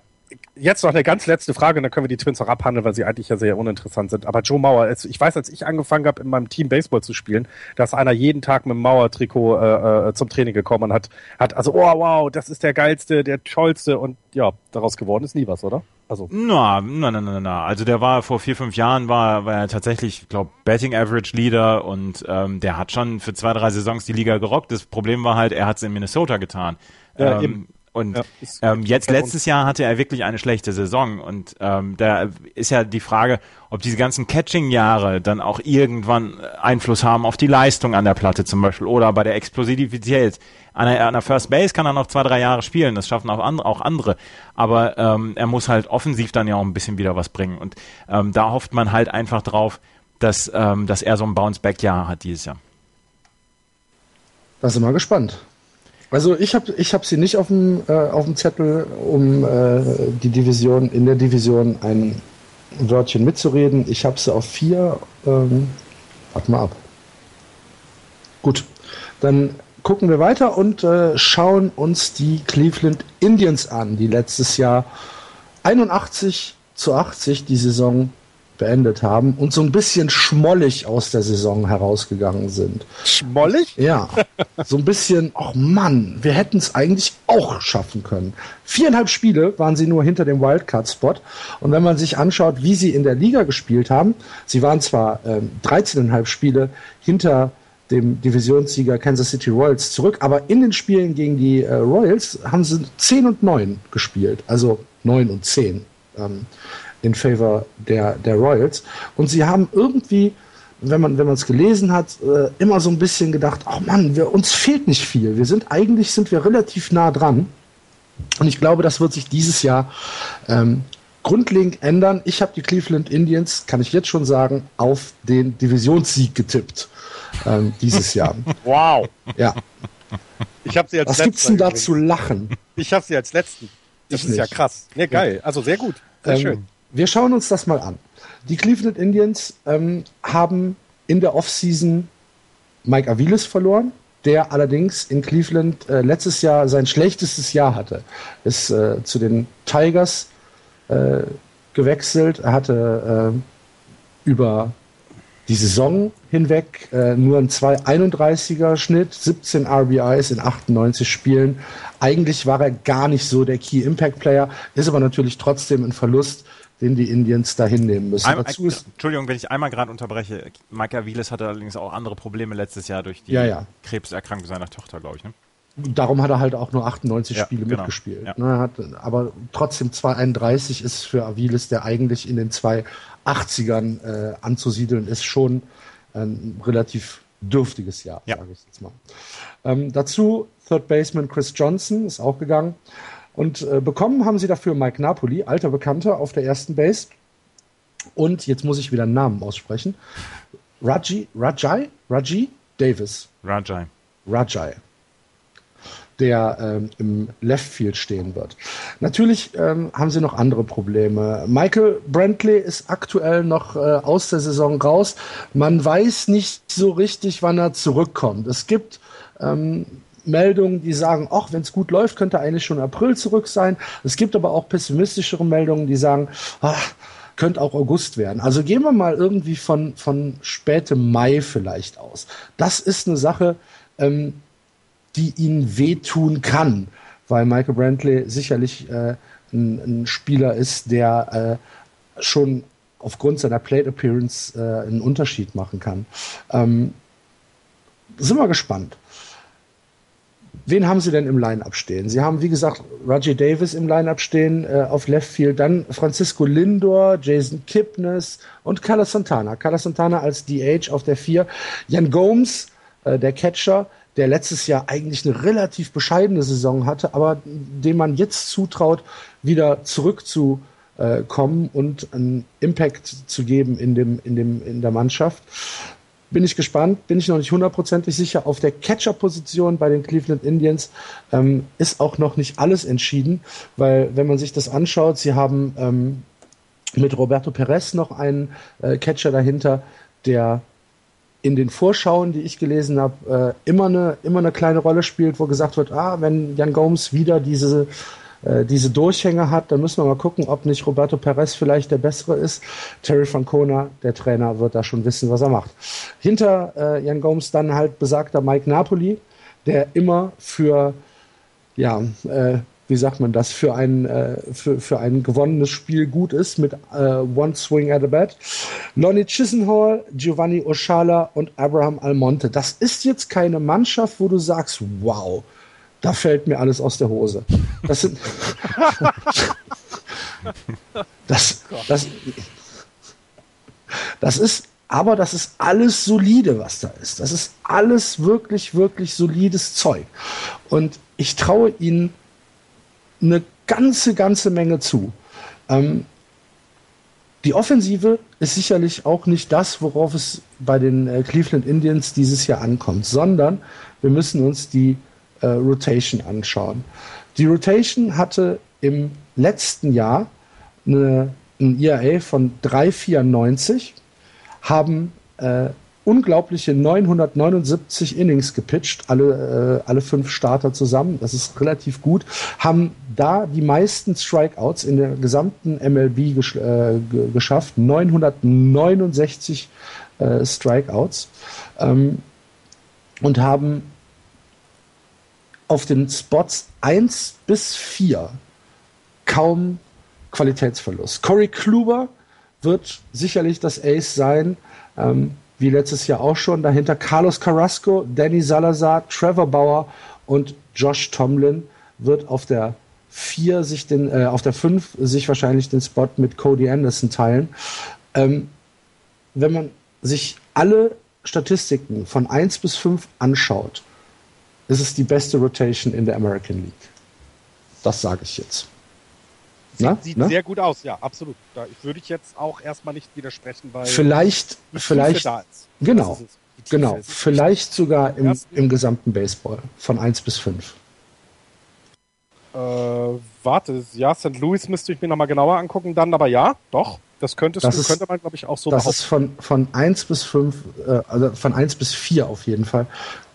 D: jetzt noch eine ganz letzte Frage, und dann können wir die Twins auch abhandeln, weil sie eigentlich ja sehr uninteressant sind. Aber Joe Mauer, ich weiß, als ich angefangen habe, in meinem Team Baseball zu spielen, dass einer jeden Tag mit dem Mauer-Trikot äh, äh, zum Training gekommen und hat, hat also, oh wow, das ist der geilste, der tollste und ja, daraus geworden ist nie was, oder?
C: Also. Na, na, na, na, na. Also der war vor vier, fünf Jahren war, war er tatsächlich, ich glaube, Betting Average Leader und ähm, der hat schon für zwei, drei Saisons die Liga gerockt. Das Problem war halt, er hat es in Minnesota getan. Ja, ähm. Und ja, ähm, jetzt letztes Jahr hatte er wirklich eine schlechte Saison und ähm, da ist ja die Frage, ob diese ganzen Catching-Jahre dann auch irgendwann Einfluss haben auf die Leistung an der Platte zum Beispiel oder bei der Explosivität. An der, an der First Base kann er noch zwei, drei Jahre spielen, das schaffen auch andere, auch andere. aber ähm, er muss halt offensiv dann ja auch ein bisschen wieder was bringen und ähm, da hofft man halt einfach drauf, dass, ähm, dass er so ein Bounce-Back-Jahr hat dieses Jahr.
B: Da sind wir gespannt. Also ich habe ich hab sie nicht auf dem, äh, auf dem Zettel, um äh, die Division, in der Division ein Wörtchen mitzureden. Ich habe sie auf vier. Ähm, warte mal ab. Gut, dann gucken wir weiter und äh, schauen uns die Cleveland Indians an, die letztes Jahr 81 zu 80 die Saison beendet haben und so ein bisschen schmollig aus der Saison herausgegangen sind.
D: Schmollig?
B: Ja. So ein bisschen, ach oh Mann, wir hätten es eigentlich auch schaffen können. Viereinhalb Spiele waren sie nur hinter dem Wildcard-Spot. Und wenn man sich anschaut, wie sie in der Liga gespielt haben, sie waren zwar ähm, 13,5 Spiele hinter dem Divisionssieger Kansas City Royals zurück, aber in den Spielen gegen die äh, Royals haben sie 10 und 9 gespielt. Also 9 und 10. Ähm, in favor der, der Royals. Und sie haben irgendwie, wenn man wenn man es gelesen hat, äh, immer so ein bisschen gedacht, oh Mann, wir, uns fehlt nicht viel. Wir sind eigentlich sind wir relativ nah dran. Und ich glaube, das wird sich dieses Jahr ähm, grundlegend ändern. Ich habe die Cleveland Indians, kann ich jetzt schon sagen, auf den Divisionssieg getippt ähm, dieses Jahr.
D: Wow.
B: Ja.
D: Ich habe sie als
B: Was
D: letzten.
B: gibt's denn da zu lachen?
D: Ich habe sie als letzten. Das
B: Ich
D: ist ja
B: nicht.
D: krass. Ne, geil. Also sehr gut. Sehr
B: Ähm,
D: schön.
B: Wir schauen uns das mal an. Die Cleveland Indians ähm, haben in der Offseason Mike Aviles verloren, der allerdings in Cleveland äh, letztes Jahr sein schlechtestes Jahr hatte. Ist äh, zu den Tigers äh, gewechselt. Er hatte äh, über die Saison hinweg äh, nur ein 2,31er Schnitt, 17 RBIs in 98 Spielen. Eigentlich war er gar nicht so der Key Impact Player, ist aber natürlich trotzdem ein Verlust, den die Indians da hinnehmen müssen.
C: Ein,
B: Dazu ist,
C: Entschuldigung, wenn ich einmal gerade unterbreche. Mike Aviles hatte allerdings auch andere Probleme letztes Jahr durch die
B: Ja, ja.
C: Krebserkrankung seiner Tochter, glaube ich. Ne?
B: darum hat er halt auch nur 98
C: Ja,
B: Spiele
C: genau.
B: mitgespielt.
C: Ja.
B: Ne, hat, aber trotzdem 2,31 ist für Aviles, der eigentlich in den 2,80ern äh, anzusiedeln ist, schon ein relativ dürftiges Jahr,
C: Ja.
B: sage ich jetzt mal. Ähm, dazu Third Baseman Chris Johnson ist auch gegangen. Und äh, bekommen haben sie dafür Mike Napoli, alter Bekannter auf der ersten Base. Und jetzt muss ich wieder einen Namen aussprechen. Raji, Rajai, Raji Davis.
C: Rajai.
B: Rajai, der ähm, im Left Field stehen wird. Natürlich ähm, haben sie noch andere Probleme. Michael Brantley ist aktuell noch äh, aus der Saison raus. Man weiß nicht so richtig, wann er zurückkommt. Es gibt ähm, Meldungen, die sagen, ach, wenn es gut läuft, könnte eigentlich schon April zurück sein. Es gibt aber auch pessimistischere Meldungen, die sagen, ach, könnte auch August werden. Also gehen wir mal irgendwie von, von spätem Mai vielleicht aus. Das ist eine Sache, ähm, die ihnen wehtun kann, weil Michael Brantley sicherlich äh, ein, ein Spieler ist, der äh, schon aufgrund seiner Plate Appearance äh, einen Unterschied machen kann. Ähm, sind wir gespannt. Wen haben Sie denn im Line-Up stehen? Sie haben, wie gesagt, Roger Davis im Line-Up stehen äh, auf Left Field, dann Francisco Lindor, Jason Kipnis und Carlos Santana. Carlos Santana als DH auf der 4. Jan Gomes, äh, der Catcher, der letztes Jahr eigentlich eine relativ bescheidene Saison hatte, aber dem man jetzt zutraut, wieder zurückzukommen und einen Impact zu geben in, dem, in, dem, in der Mannschaft. Bin ich gespannt, bin ich noch nicht hundertprozentig sicher. Auf der Catcher-Position bei den Cleveland Indians ähm, ist auch noch nicht alles entschieden, weil wenn man sich das anschaut, sie haben ähm, mit Roberto Perez noch einen äh, Catcher dahinter, der in den Vorschauen, die ich gelesen habe, äh, immer eine immer eine kleine Rolle spielt, wo gesagt wird, ah, wenn Jan Gomes wieder diese diese Durchhänge hat, dann müssen wir mal gucken, ob nicht Roberto Perez vielleicht der bessere ist. Terry Francona, der Trainer, wird da schon wissen, was er macht. Hinter äh, Jan Gomes dann halt besagter Mike Napoli, der immer für ja, äh, wie sagt man das, für ein, äh, für, für ein gewonnenes Spiel gut ist mit äh, One Swing at a Bat. Lonnie Chisenhall, Giovanni Oshala und Abraham Almonte. Das ist jetzt keine Mannschaft, wo du sagst, wow, da fällt mir alles aus der Hose. Das sind. das, das, das ist, aber das ist alles solide, was da ist. Das ist alles wirklich, wirklich solides Zeug. Und ich traue ihnen eine ganze, ganze Menge zu. Ähm, die Offensive ist sicherlich auch nicht das, worauf es bei den äh, Cleveland Indians dieses Jahr ankommt, sondern wir müssen uns die äh, Rotation anschauen. Die Rotation hatte im letzten Jahr eine, ein ERA von 3,94, haben äh, unglaubliche 979 Innings gepitcht, alle, äh, alle fünf Starter zusammen. Das ist relativ gut. Haben da die meisten Strikeouts in der gesamten MLB gesch äh, ge geschafft. 969 äh, Strikeouts. Ähm, und haben auf den Spots 1 bis 4 kaum Qualitätsverlust. Corey Kluber wird sicherlich das Ace sein. Ähm, wie letztes Jahr auch schon. Dahinter Carlos Carrasco, Danny Salazar, Trevor Bauer und Josh Tomlin wird auf der 4 sich den, äh, auf der 5 sich wahrscheinlich den Spot mit Cody Anderson teilen. Ähm, wenn man sich alle Statistiken von 1 bis 5 anschaut, ist es die beste Rotation in der American League. Das sage ich jetzt.
D: Sieht, Na? sieht Na? sehr gut aus, ja, absolut. Da würde ich jetzt auch erstmal nicht widersprechen, weil
B: vielleicht, vielleicht, genau, genau, vielleicht sogar im, im gesamten Baseball von 1 bis 5.
D: Äh, warte, ja, St. Louis müsste ich mir nochmal genauer angucken dann, aber ja, doch, das, könntest
B: das
D: du,
B: ist,
D: könnte man, glaube ich, auch so
B: Das behaupten. ist von, von 1 bis 5, äh, also von 1 bis 4 auf jeden Fall,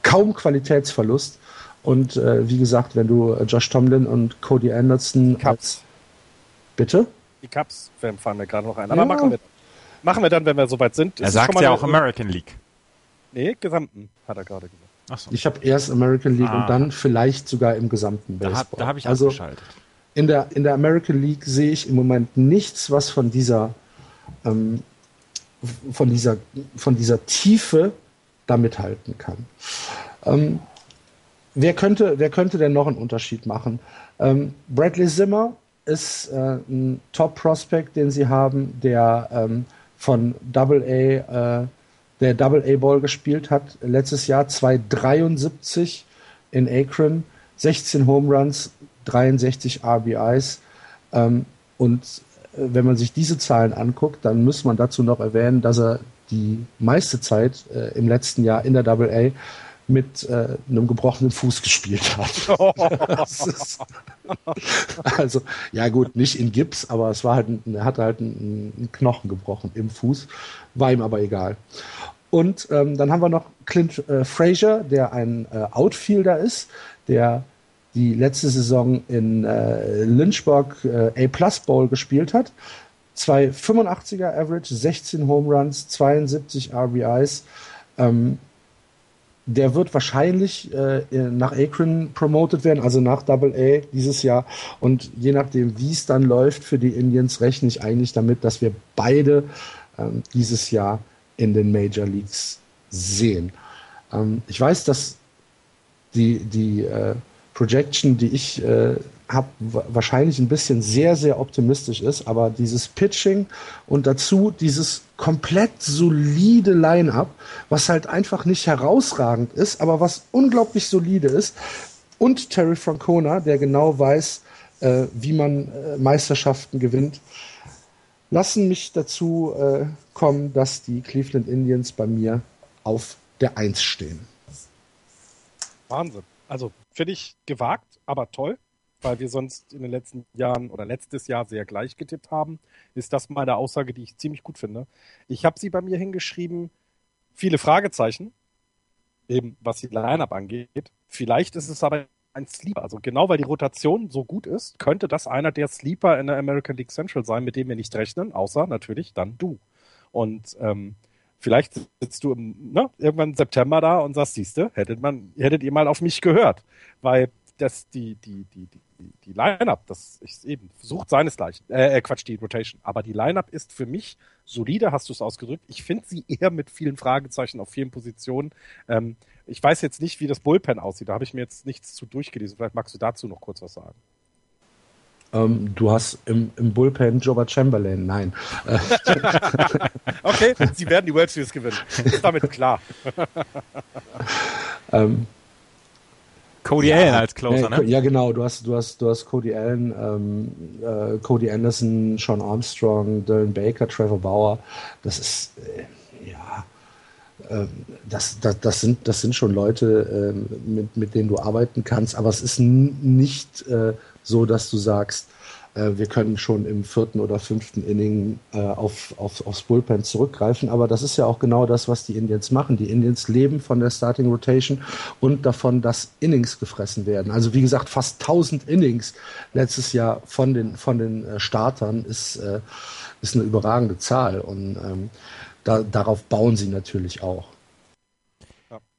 B: kaum Qualitätsverlust. Und äh, wie gesagt, wenn du äh, Josh Tomlin und Cody Anderson
D: Cups. Als,
B: bitte?
D: Die Cups fahren mir gerade noch ein. Aber ja. machen, wir, machen wir dann, wenn wir soweit sind.
C: Er sagt ja auch American League.
D: Nee, gesamten, hat er gerade gesagt.
B: So. Ich habe erst American League ah. und dann vielleicht sogar im gesamten Baseball.
C: Da, da habe ich
B: also. In der, in der American League sehe ich im Moment nichts, was von dieser, ähm, von dieser, von dieser Tiefe da mithalten kann. Ähm, wer, könnte, wer könnte denn noch einen Unterschied machen? Ähm, Bradley Zimmer ist äh, ein Top-Prospect, den sie haben, der ähm, von Double A, äh, der Double A Ball gespielt hat. Letztes Jahr 2,73 in Akron, 16 Home Runs, 63 RBIs. Ähm, und äh, wenn man sich diese Zahlen anguckt, dann muss man dazu noch erwähnen, dass er die meiste Zeit äh, im letzten Jahr in der Double A mit äh, einem gebrochenen Fuß gespielt hat. ist, also, ja gut, nicht in Gips, aber es war halt, er hatte halt einen, einen, Knochen gebrochen im Fuß, war ihm aber egal. Und ähm, dann haben wir noch Clint äh, Frazier, der ein äh, Outfielder ist, der die letzte Saison in äh, Lynchburg äh, A-Plus Bowl gespielt hat. Zwei 85er Average, 16 Home Runs, 72 RBIs. Ähm, der wird wahrscheinlich äh, nach Akron promoted werden, also nach Double A dieses Jahr. Und je nachdem, wie es dann läuft für die Indians, rechne ich eigentlich damit, dass wir beide ähm, dieses Jahr in den Major Leagues sehen. Ähm, ich weiß, dass die, die äh, Projection, die ich äh, habe, wahrscheinlich ein bisschen sehr, sehr optimistisch ist, aber dieses Pitching und dazu dieses komplett solide Line-up, was halt einfach nicht herausragend ist, aber was unglaublich solide ist. Und Terry Francona, der genau weiß, äh, wie man äh, Meisterschaften gewinnt, lassen mich dazu äh, kommen, dass die Cleveland Indians bei mir auf der Eins stehen.
D: Wahnsinn. Also finde ich gewagt, aber toll weil wir sonst in den letzten Jahren oder letztes Jahr sehr gleich getippt haben, ist das meine Aussage, die ich ziemlich gut finde. Ich habe sie bei mir hingeschrieben, viele Fragezeichen, eben was die Line-Up angeht. Vielleicht ist es aber ein Sleeper. Also genau weil die Rotation so gut ist, könnte das einer der Sleeper in der American League Central sein, mit dem wir nicht rechnen, außer natürlich dann du. Und ähm, vielleicht sitzt du im, ne, irgendwann im September da und sagst, siehste, hättet hättet ihr mal auf mich gehört. Weil das, die, die, die, die die, die Line-Up, das ist eben, sucht seinesgleichen. Äh, äh, Quatsch, die Rotation. Aber die Line-Up ist für mich solide, hast du es ausgedrückt. Ich finde sie eher mit vielen Fragezeichen auf vielen Positionen. Ähm, ich weiß jetzt nicht, wie das Bullpen aussieht. Da habe ich mir jetzt nichts zu durchgelesen. Vielleicht magst du dazu noch kurz was sagen.
B: Ähm, du hast im, im Bullpen Joba Chamberlain. Nein.
D: okay, sie werden die World Series gewinnen. Ist damit klar.
C: ähm, Cody ja, Allen als Closer,
B: ne? Ja, genau. Du hast, du hast, du hast Cody Allen, ähm, äh, Cody Anderson, Sean Armstrong, Dylan Baker, Trevor Bauer. Das ist, äh, ja, äh, das, das, das, sind, das sind schon Leute, ähm, mit, mit denen du arbeiten kannst. Aber es ist nicht äh, so, dass du sagst, wir können schon im vierten oder fünften Inning äh, auf, auf, aufs Bullpen zurückgreifen. Aber das ist ja auch genau das, was die Indians machen. Die Indians leben von der Starting Rotation und davon, dass Innings gefressen werden. Also wie gesagt, fast 1000 Innings letztes Jahr von den, von den äh, Startern ist, äh, ist eine überragende Zahl. Und ähm, da, darauf bauen sie natürlich auch.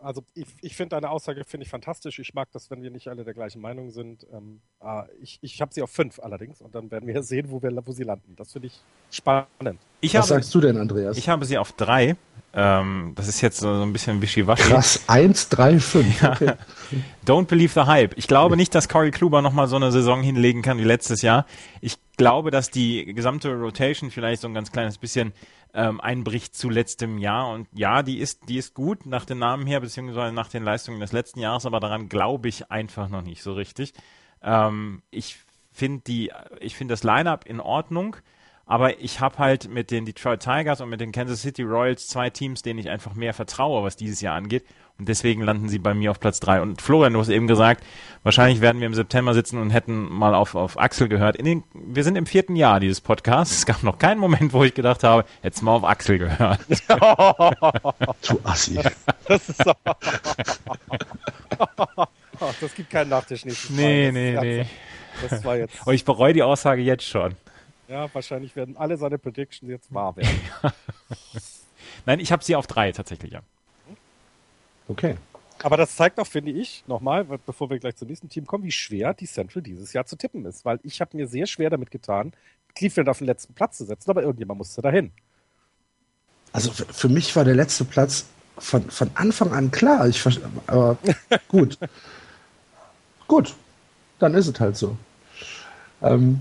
D: Also ich, ich finde deine Aussage finde ich fantastisch. Ich mag das, wenn wir nicht alle der gleichen Meinung sind. Ähm, äh, ich ich habe sie auf fünf allerdings und dann werden wir sehen, wo, wir, wo sie landen. Das finde ich spannend.
B: Ich Was habe, sagst du denn, Andreas?
C: Ich habe sie auf drei. Ähm, das ist jetzt so, so ein bisschen wischiwaschi.
B: Krass, eins, drei, fünf. Ja. Okay.
C: Don't believe the hype. Ich glaube nicht, dass Corey Kluber nochmal so eine Saison hinlegen kann wie letztes Jahr. Ich glaube, dass die gesamte Rotation vielleicht so ein ganz kleines bisschen ähm, einbricht zu letztem Jahr. Und ja, die ist, die ist gut nach dem Namen her, beziehungsweise nach den Leistungen des letzten Jahres, aber daran glaube ich einfach noch nicht so richtig. Ähm, ich finde die, ich finde das Lineup in Ordnung. Aber ich habe halt mit den Detroit Tigers und mit den Kansas City Royals zwei Teams, denen ich einfach mehr vertraue, was dieses Jahr angeht. Und deswegen landen sie bei mir auf Platz drei. Und Florian, du hast eben gesagt, wahrscheinlich werden wir im September sitzen und hätten mal auf, auf Axel gehört. In den, wir sind im vierten Jahr dieses Podcasts. Es gab noch keinen Moment, wo ich gedacht habe, jetzt mal auf Axel gehört.
B: du Assi.
D: Das ist so. das gibt keinen Nachtisch nächstes
C: Nee, nee, nee.
D: Das war jetzt.
C: Und ich bereue die Aussage jetzt schon.
D: Ja, wahrscheinlich werden alle seine Predictions jetzt wahr werden.
C: Nein, ich habe sie auf drei tatsächlich, ja.
B: Okay.
D: Aber das zeigt auch, finde ich, nochmal, bevor wir gleich zum nächsten Team kommen, wie schwer die Central dieses Jahr zu tippen ist. Weil ich habe mir sehr schwer damit getan, Cleveland auf den letzten Platz zu setzen, aber irgendjemand musste dahin.
B: Also für mich war der letzte Platz von, von Anfang an klar. Ich, aber gut. gut. Dann ist es halt so. Ähm,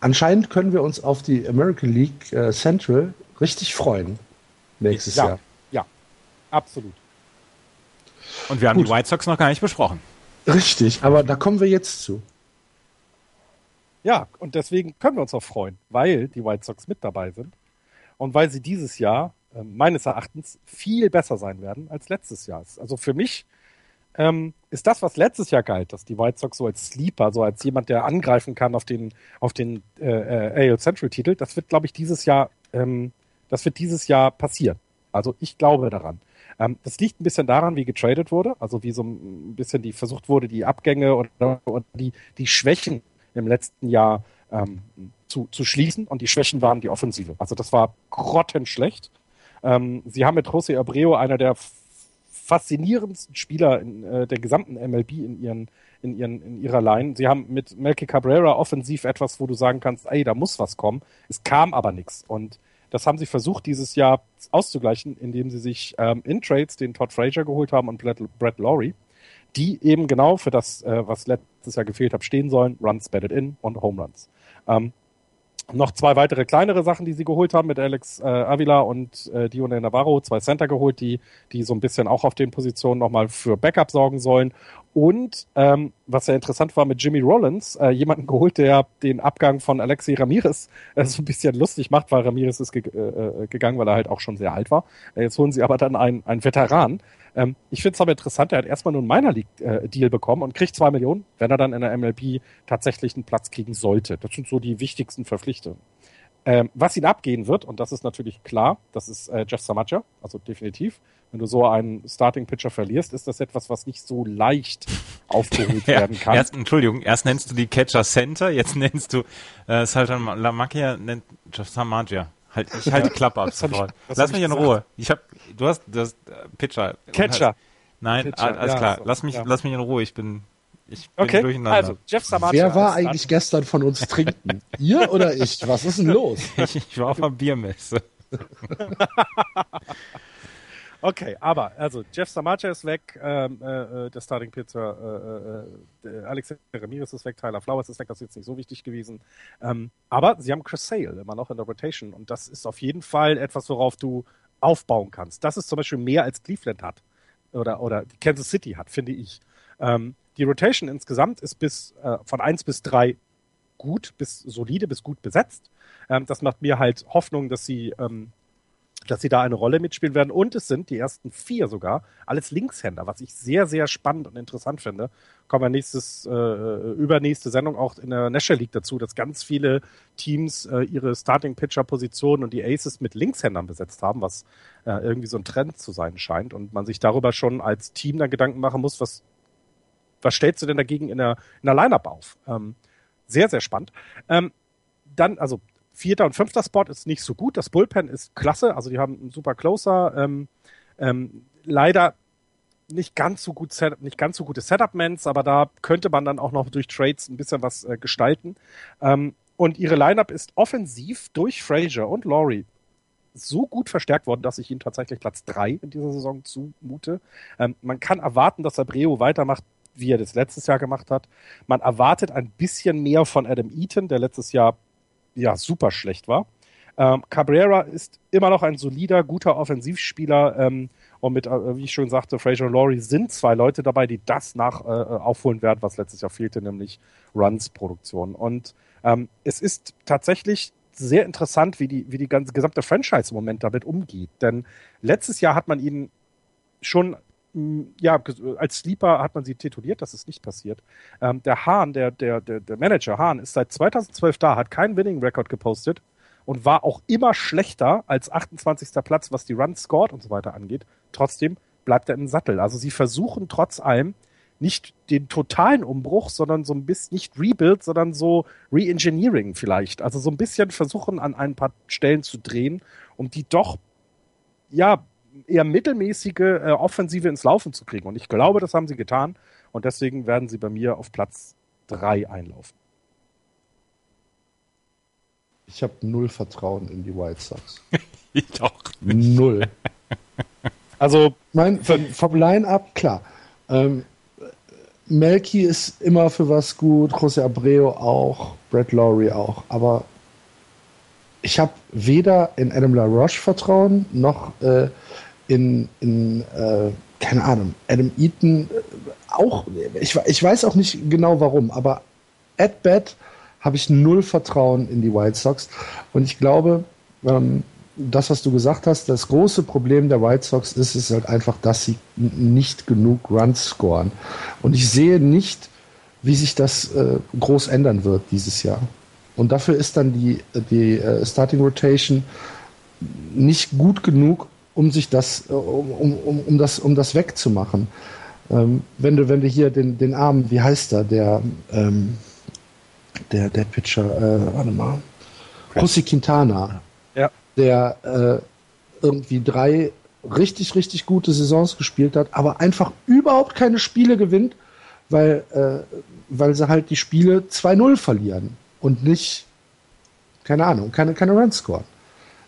B: anscheinend können wir uns auf die American League äh, Central richtig freuen nächstes
D: ja,
B: Jahr.
D: Ja, absolut.
C: Und wir haben Gut. die White Sox noch gar nicht besprochen.
B: Richtig, aber da kommen wir jetzt zu.
D: Ja, und deswegen können wir uns auch freuen, weil die White Sox mit dabei sind und weil sie dieses Jahr äh, meines Erachtens viel besser sein werden als letztes Jahr. Also für mich ähm, ist das, was letztes Jahr galt, dass die White Sox so als Sleeper, so als jemand, der angreifen kann auf den, auf den äh, äh AL Central Titel, das wird, glaube ich, dieses Jahr, ähm, das wird dieses Jahr passieren. Also ich glaube daran. Ähm, das liegt ein bisschen daran, wie getradet wurde, also wie so ein bisschen die versucht wurde, die Abgänge oder, oder die, die Schwächen im letzten Jahr ähm, zu, zu schließen. Und die Schwächen waren die Offensive. Also das war grottenschlecht. Ähm, sie haben mit José Abreu einer der faszinierendsten Spieler in äh, der gesamten MLB in ihren in, ihren, in ihrer Line. Sie haben mit Melky Cabrera offensiv etwas, wo du sagen kannst, ey, da muss was kommen. Es kam aber nichts. Und das haben sie versucht, dieses Jahr auszugleichen, indem sie sich ähm, in Trades den Todd Frazier geholt haben und Brett, Brett Laurie, die eben genau für das, äh, was letztes Jahr gefehlt hat, stehen sollen. Runs batted in und Home Runs. Ähm, noch zwei weitere kleinere Sachen, die sie geholt haben mit Alex äh, Avila und äh, Dione Navarro, zwei Center geholt, die, die so ein bisschen auch auf den Positionen nochmal für Backup sorgen sollen. Und ähm, was ja interessant war, mit Jimmy Rollins, äh, jemanden geholt, der den Abgang von Alexi Ramirez äh, so ein bisschen lustig macht, weil Ramirez ist ge äh, gegangen, weil er halt auch schon sehr alt war. Äh, jetzt holen sie aber dann einen, einen Veteran. Ähm, ich finde es aber interessant, er hat erstmal nur einen Minor League-Deal äh, bekommen und kriegt zwei Millionen, wenn er dann in der MLB tatsächlich einen Platz kriegen sollte. Das sind so die wichtigsten Verpflichtungen. Ähm, was ihn abgehen wird, und das ist natürlich klar, das ist äh, Jeff Samaja, also definitiv. Wenn du so einen Starting-Pitcher verlierst, ist das etwas, was nicht so leicht aufgeholt ja, werden kann.
C: Erst, Entschuldigung, erst nennst du die Catcher Center, jetzt nennst du äh, Saltan Lamakia, nennt Jeff Samaja. Halt, ich halte die Klappe ab sofort. Lass mich in gesagt. Ruhe. Ich hab, du hast, du hast äh, Pitcher.
D: Catcher.
C: Nein, Pitcher, alles ja, klar. So, lass mich, ja. lass mich in Ruhe. Ich bin, ich bin
D: okay.
C: durcheinander. Also,
B: Jeff Samacha Wer war eigentlich gestern von uns trinken? Ihr oder ich? Was ist denn los?
C: ich, ich war auf einer Biermesse.
D: okay, aber also Jeff Samacha ist weg, ähm, äh, äh der Starting Pitcher, äh, äh, Alex Ramirez ist weg, Tyler Flowers ist weg, das ist jetzt nicht so wichtig gewesen. Ähm, aber sie haben Chris Sale immer noch in der Rotation und das ist auf jeden Fall etwas, worauf du aufbauen kannst. Das ist zum Beispiel mehr als Cleveland hat oder, oder Kansas City hat, finde ich. Ähm, die Rotation insgesamt ist bis äh, von eins bis drei gut, bis solide, bis gut besetzt. Ähm, das macht mir halt Hoffnung, dass sie, ähm, dass sie da eine Rolle mitspielen werden. Und es sind die ersten vier sogar alles Linkshänder, was ich sehr, sehr spannend und interessant finde. Kommen wir nächstes, äh, übernächste Sendung auch in der National League dazu, dass ganz viele Teams äh, ihre Starting Pitcher Positionen und die Aces mit Linkshändern besetzt haben, was äh, irgendwie so ein Trend zu sein scheint und man sich darüber schon als Team dann Gedanken machen muss, was was stellst du denn dagegen in der, in der Line-Up auf? Ähm, sehr, sehr spannend. Ähm, dann, also vierter und fünfter Spot ist nicht so gut. Das Bullpen ist klasse, also die haben einen super Closer. Ähm, ähm, leider nicht ganz so gut nicht ganz so gute Setup-Mans, aber da könnte man dann auch noch durch Trades ein bisschen was äh, gestalten. Ähm, und ihre Lineup ist offensiv durch Frazier und Laurie so gut verstärkt worden, dass ich ihnen tatsächlich Platz drei in dieser Saison zumute. Ähm, man kann erwarten, dass Abreu weitermacht wie er das letztes Jahr gemacht hat. Man erwartet ein bisschen mehr von Adam Eaton, der letztes Jahr ja super schlecht war. Ähm, Cabrera ist immer noch ein solider, guter Offensivspieler. Ähm, und mit, äh, wie ich schon sagte, Fraser und Laurie sind zwei Leute dabei, die das nach äh, aufholen werden, was letztes Jahr fehlte, nämlich Runs-Produktion. Und ähm, es ist tatsächlich sehr interessant, wie die, wie die ganze gesamte Franchise im Moment damit umgeht. Denn letztes Jahr hat man ihn schon ja, als Sleeper hat man sie tituliert, das ist nicht passiert. Ähm, der Hahn, der, der, der, der Manager Hahn, ist seit 2012 da, hat keinen Winning-Record gepostet und war auch immer schlechter als 28. Platz, was die Runs scored und so weiter angeht. Trotzdem bleibt er im Sattel. Also sie versuchen trotz allem nicht den totalen Umbruch, sondern so ein bisschen nicht Rebuild, sondern so Reengineering vielleicht. Also so ein bisschen versuchen an ein paar Stellen zu drehen, um die doch ja eher mittelmäßige äh, Offensive ins Laufen zu kriegen. Und ich glaube, das haben sie getan. Und deswegen werden sie bei mir auf Platz drei einlaufen.
B: Ich habe null Vertrauen in die White Sox.
C: ich auch
B: nicht. Null.
D: Also,
B: mein, vom, vom Line-Up, klar. Ähm, Melky ist immer für was gut, José Abreu auch, Brett Lowry auch. Aber ich habe weder in Adam LaRoche Vertrauen, noch äh, in, in äh, keine Ahnung, Adam Eaton äh, auch, ich, ich weiß auch nicht genau warum, aber at bat habe ich null Vertrauen in die White Sox. Und ich glaube, ähm, das, was du gesagt hast, das große Problem der White Sox ist, ist halt einfach, dass sie nicht genug Runs scoren. Und ich sehe nicht, wie sich das äh, groß ändern wird dieses Jahr. Und dafür ist dann die, die äh, Starting Rotation nicht gut genug, um sich das, äh, um, um, um, das, um das wegzumachen. Ähm, wenn du, wenn du hier den, den Armen, wie heißt er, der, ähm, der, der Pitcher, äh, warte mal, José Quintana,
D: ja.
B: der äh, irgendwie drei richtig, richtig gute Saisons gespielt hat, aber einfach überhaupt keine Spiele gewinnt, weil, äh, weil sie halt die Spiele 2-0 verlieren und nicht, keine Ahnung, keine, keine Runs scoren.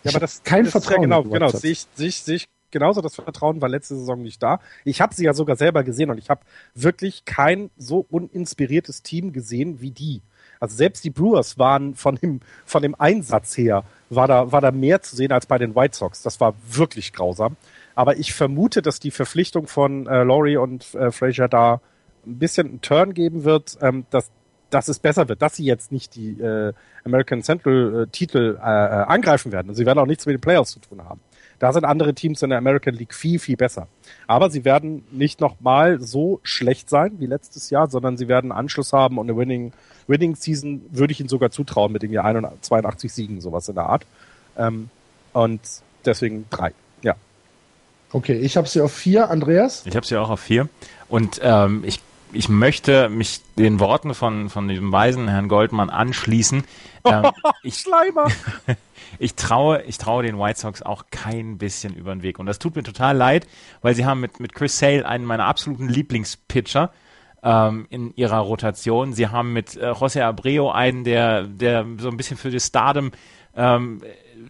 D: Ja, aber das kein das Vertrauen. Ja genau, genau. Sehe ich, sehe ich, sehe ich genauso. Das Vertrauen war letzte Saison nicht da. Ich habe sie ja sogar selber gesehen und ich habe wirklich kein so uninspiriertes Team gesehen wie die. Also selbst die Brewers waren von dem, von dem Einsatz her, war da, war da mehr zu sehen als bei den White Sox. Das war wirklich grausam. Aber ich vermute, dass die Verpflichtung von äh, Laurie und äh, Frazier da ein bisschen einen Turn geben wird, ähm, dass, dass es besser wird, dass sie jetzt nicht die äh, American Central äh, Titel äh, äh angreifen werden. Und sie werden auch nichts mit den Playoffs zu tun haben. Da sind andere Teams in der American League viel, viel besser. Aber sie werden nicht nochmal so schlecht sein wie letztes Jahr, sondern sie werden Anschluss haben und eine Winning, Winning Season würde ich ihnen sogar zutrauen mit den 82 Siegen, sowas in der Art. Ähm, und deswegen drei. Ja.
B: Okay, ich habe sie auf vier, Andreas.
C: Ich habe sie auch auf vier. Und ähm, ich ich möchte mich den Worten von, von diesem weisen Herrn Goldmann anschließen.
D: Ähm, ich, Schleimer!
C: ich traue, ich traue den White Sox auch kein bisschen über den Weg. Und das tut mir total leid, weil sie haben mit, mit Chris Sale einen meiner absoluten Lieblingspitcher ähm, in ihrer Rotation. Sie haben mit äh, José Abreu einen, der, der so ein bisschen für das Stardom ähm,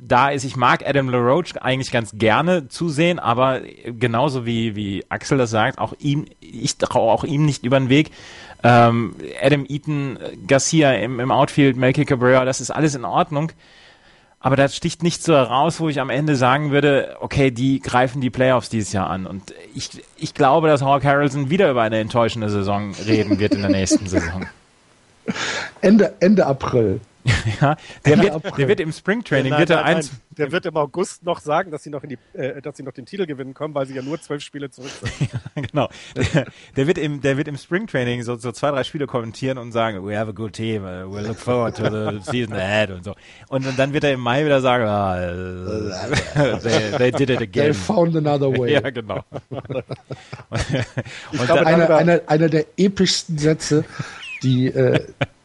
C: da ist, ich mag Adam LaRoche eigentlich ganz gerne zusehen, aber genauso wie, wie Axel das sagt, auch ihm, ich traue auch ihm nicht über den Weg. Ähm, Adam Eaton, Garcia im, im Outfield, Melky Cabrera, das ist alles in Ordnung. Aber das sticht nicht so heraus, wo ich am Ende sagen würde, okay, die greifen die Playoffs dieses Jahr an. Und ich, ich glaube, dass Hawk Harrelson wieder über eine enttäuschende Saison reden wird in der nächsten Saison.
B: Ende, Ende April.
C: ja, der, wird, der wird im Springtraining
D: nein,
C: wird
D: er eins. Der wird im August noch sagen, dass sie noch in die, äh, dass sie noch den Titel gewinnen können, weil sie ja nur zwölf Spiele zurück sind.
C: ja, genau. Der, der, wird im, der wird im Springtraining so, so zwei, drei Spiele kommentieren und sagen, we have a good team, uh, we'll look forward to the season ahead und so. Und, und dann wird er im Mai wieder sagen, ah, they, they did it again.
B: They found another way.
C: ja, genau. und,
B: ich glaube, einer, einer, einer der epischsten Sätze, die, äh,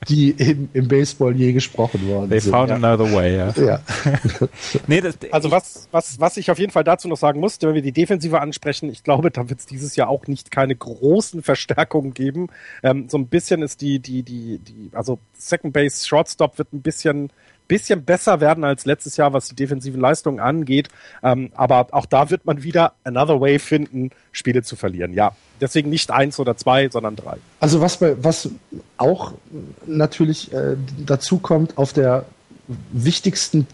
B: die im, im Baseball je gesprochen worden
C: They
B: sind.
C: found ja. another way, ja.
B: ja.
D: nee, das, also was, was, was ich auf jeden Fall dazu noch sagen muss, wenn wir die Defensive ansprechen, ich glaube, da wird es dieses Jahr auch nicht keine großen Verstärkungen geben. Ähm, so ein bisschen ist die, die, die, die, also Second Base, Shortstop wird ein bisschen bisschen besser werden als letztes Jahr, was die defensiven Leistungen angeht. Ähm, aber auch da wird man wieder another way finden, Spiele zu verlieren. Ja, deswegen nicht eins oder zwei, sondern drei.
B: Also was, was auch natürlich äh, dazu kommt, auf der wichtigsten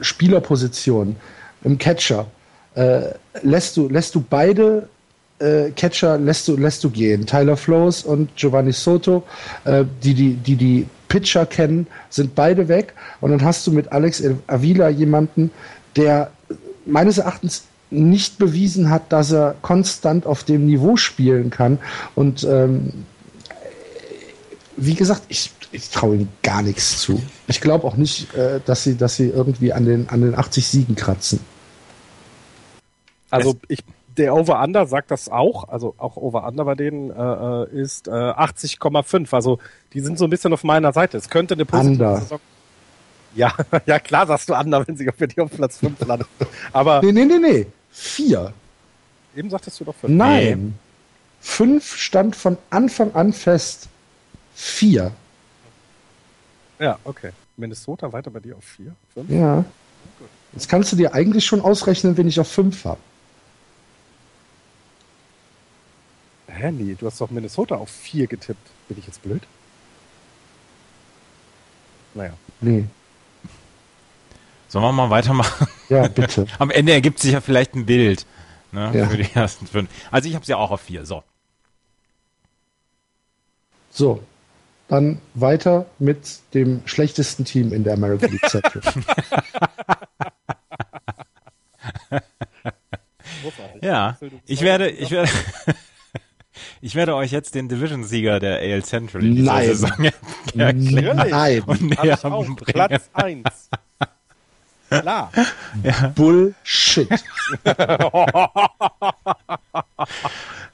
B: Spielerposition, im Catcher, äh, lässt, du, lässt du beide äh, Catcher lässt du, lässt du gehen. Tyler Flowes und Giovanni Soto, äh, die, die, die die Pitcher kennen, sind beide weg. Und dann hast du mit Alex Avila jemanden, der meines Erachtens nicht bewiesen hat, dass er konstant auf dem Niveau spielen kann. Und ähm, wie gesagt, ich, ich traue ihm gar nichts zu. Ich glaube auch nicht, äh, dass sie, dass sie irgendwie an den, an den 80 Siegen kratzen.
D: Also ich, der Over-Under sagt das auch, also auch Over-Under bei denen äh, äh ist äh, 80,5. Also die sind so ein bisschen auf meiner Seite. Es könnte eine
B: positive Saison
D: ja, ja klar sagst du Under, wenn sie für dich auf Platz 5 landen. Aber.
B: Nee, nee, nee, nee. Vier.
D: Eben sagtest du doch fünf.
B: Nein. Nee. Fünf stand von Anfang an fest. Vier.
D: Ja, okay. Minnesota weiter bei dir auf vier?
B: Fünf? Ja. Jetzt kannst du dir eigentlich schon ausrechnen, wenn ich auf fünf habe.
D: Hä, nee, du hast doch Minnesota auf vier getippt. Bin ich jetzt blöd? Naja.
B: Nee.
C: Sollen wir mal weitermachen?
B: Ja, bitte.
C: Am Ende ergibt sich ja vielleicht ein Bild ne, ja. für die ersten fünf. Also ich habe es ja auch auf vier. So.
B: So. Dann weiter mit dem schlechtesten Team in der American League Central.
C: ja, ich werde, ich werde, ich werde euch jetzt den Division-Sieger der AL Central in dieser
B: Nein.
C: Saison erklären
B: Nein.
C: und näher
D: bringen. Platz 1. Klar.
B: Ja. Bullshit.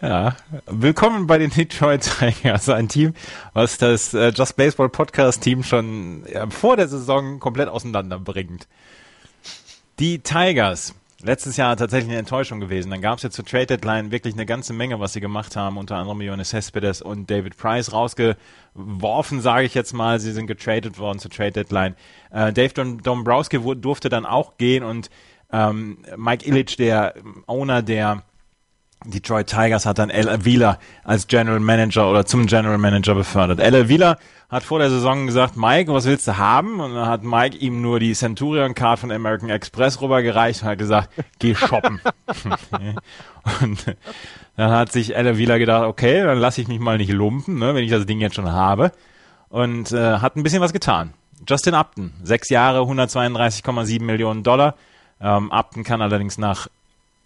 C: ja. Willkommen bei den Detroit Tigers, ein Team, was das äh, Just Baseball Podcast Team schon vor der Saison komplett auseinanderbringt. Die Tigers letztes Jahr tatsächlich eine Enttäuschung gewesen. Dann gab es jetzt zur Trade Deadline wirklich eine ganze Menge, was sie gemacht haben. Unter anderem Jonas Cespedes und David Price rausgeworfen, sage ich jetzt mal. Sie sind getradet worden zur Trade Deadline. Äh, Dave Dom Dombrowski durfte dann auch gehen und ähm, Mike Illich, der Owner der Detroit Tigers hat dann El Avila als General Manager oder zum General Manager befördert. El Avila hat vor der Saison gesagt, Mike, was willst du haben? Und dann hat Mike ihm nur die Centurion Card von American Express rübergereicht und hat gesagt, geh shoppen. und dann hat sich El Avila gedacht, okay, dann lasse ich mich mal nicht lumpen, ne, wenn ich das Ding jetzt schon habe. Und äh, hat ein bisschen was getan. Justin Upton, sechs Jahre, 132,7 Millionen Dollar. Ähm, Upton kann allerdings nach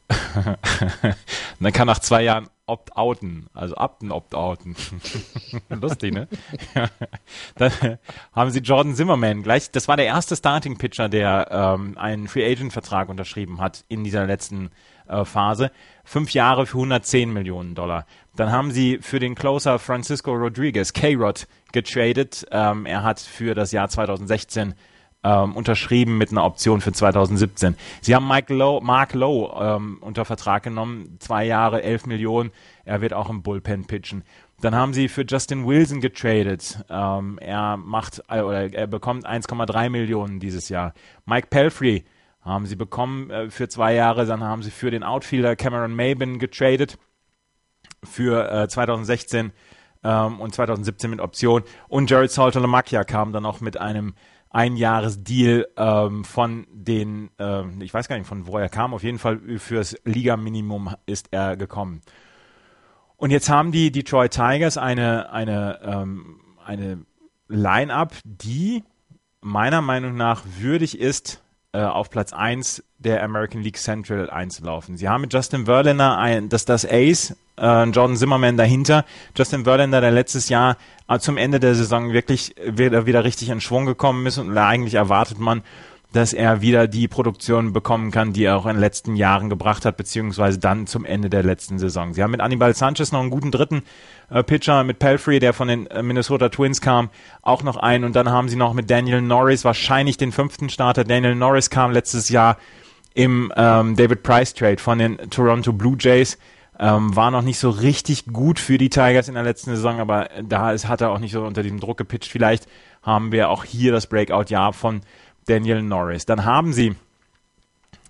C: dann kann nach zwei Jahren opt-outen, also Upton opt-outen. Lustig, ne? Dann haben sie Jordan Zimmerman gleich, das war der erste Starting-Pitcher, der ähm, einen Free-Agent-Vertrag unterschrieben hat in dieser letzten äh, Phase. Fünf Jahre für 110 Millionen Dollar. Dann haben sie für den Closer Francisco Rodriguez, K-Rod, getradet. Ähm, er hat für das Jahr 2016 ähm, unterschrieben mit einer Option für 2017. Sie haben Mike Lowe, Mark Lowe ähm, unter Vertrag genommen, zwei Jahre, 11 Millionen. Er wird auch im Bullpen pitchen. Dann haben sie für Justin Wilson getradet. Ähm, er macht äh, oder er bekommt 1,3 Millionen dieses Jahr. Mike Pelfrey haben sie bekommen äh, für zwei Jahre. Dann haben sie für den Outfielder Cameron Maben getradet für äh, 2016 ähm, und 2017 mit Option. Und Jared Salter-Lamakia kam dann auch mit einem Einjahresdeal ähm, von den, ähm, ich weiß gar nicht, von wo er kam, auf jeden Fall fürs Liga-Minimum ist er gekommen. Und jetzt haben die Detroit Tigers eine, eine, ähm, eine Line-Up, die meiner Meinung nach würdig ist, auf Platz 1 der American League Central einzulaufen. Sie haben mit Justin Verlander ein, das, das Ace, äh, Jordan Zimmerman dahinter. Justin Verlander, der letztes Jahr äh, zum Ende der Saison wirklich wieder, wieder richtig in Schwung gekommen ist und eigentlich erwartet man, dass er wieder die Produktion bekommen kann, die er auch in den letzten Jahren gebracht hat, beziehungsweise dann zum Ende der letzten Saison. Sie haben mit Anibal Sanchez noch einen guten dritten äh, Pitcher, mit Pelfrey, der von den äh, Minnesota Twins kam, auch noch einen. Und dann haben sie noch mit Daniel Norris wahrscheinlich den fünften Starter. Daniel Norris kam letztes Jahr im ähm, David Price Trade von den Toronto Blue Jays. Ähm, war noch nicht so richtig gut für die Tigers in der letzten Saison, aber da ist, hat er auch nicht so unter diesem Druck gepitcht. Vielleicht haben wir auch hier das Breakout-Jahr von Daniel Norris. Dann haben sie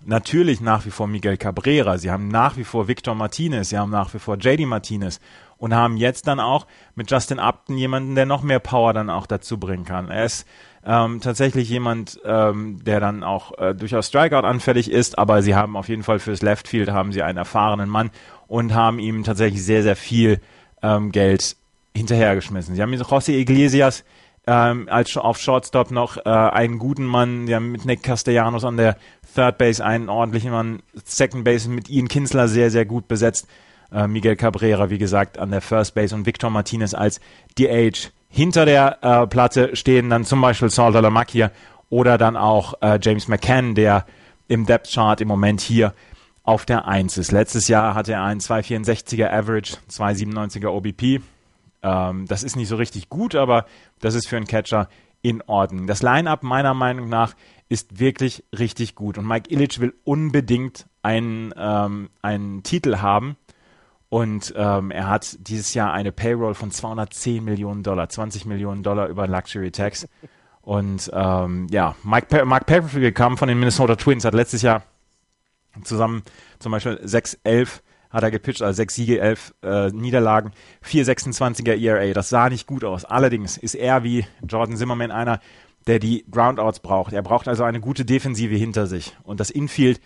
C: natürlich nach wie vor Miguel Cabrera, sie haben nach wie vor Victor Martinez, sie haben nach wie vor JD Martinez und haben jetzt dann auch mit Justin Upton jemanden, der noch mehr Power dann auch dazu bringen kann. Er ist Ähm, tatsächlich jemand, ähm, der dann auch äh, durchaus Strikeout anfällig ist, aber sie haben auf jeden Fall fürs Left Field haben sie einen erfahrenen Mann und haben ihm tatsächlich sehr, sehr viel ähm, Geld hinterhergeschmissen. Sie haben José Iglesias ähm, als auf Shortstop noch äh, einen guten Mann, haben mit Nick Castellanos an der Third Base einen ordentlichen Mann, Second Base mit Ian Kinsler sehr, sehr gut besetzt. Äh, Miguel Cabrera, wie gesagt, an der First Base und Victor Martinez als DH. Hinter der äh, Platte stehen dann zum Beispiel Saul Dalamakir oder dann auch äh, James McCann, der im Depth Chart im Moment hier auf der 1 ist. Letztes Jahr hatte er einen 264er Average, 297er OBP. Ähm, das ist nicht so richtig gut, aber das ist für einen Catcher in Ordnung. Das Line-Up meiner Meinung nach ist wirklich richtig gut. Und Mike Illich will unbedingt einen, ähm, einen Titel haben. Und ähm, er hat dieses Jahr eine Payroll von 210 Millionen Dollar, 20 Millionen Dollar über Luxury Tax. Und ähm, ja, Mike, pa Mark Pepperfield kam von den Minnesota Twins, hat letztes Jahr zusammen zum Beispiel 6-11 hat er gepitcht, also 6 Siege, 11 äh, Niederlagen, 4,26er ERA. Das sah nicht gut aus. Allerdings ist er wie Jordan Zimmerman einer, der die Groundouts braucht. Er braucht also eine gute Defensive hinter sich. Und das Infield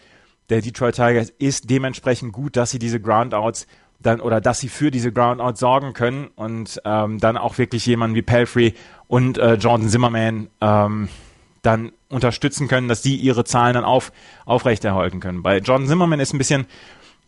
C: der Detroit Tigers ist dementsprechend gut, dass sie diese Groundouts dann oder dass sie für diese Groundouts sorgen können und ähm, dann auch wirklich jemanden wie Pelfrey und äh, Jordan Zimmerman ähm, dann unterstützen können, dass die ihre Zahlen dann auf, aufrechterhalten können. Bei Jordan Zimmerman ist ein bisschen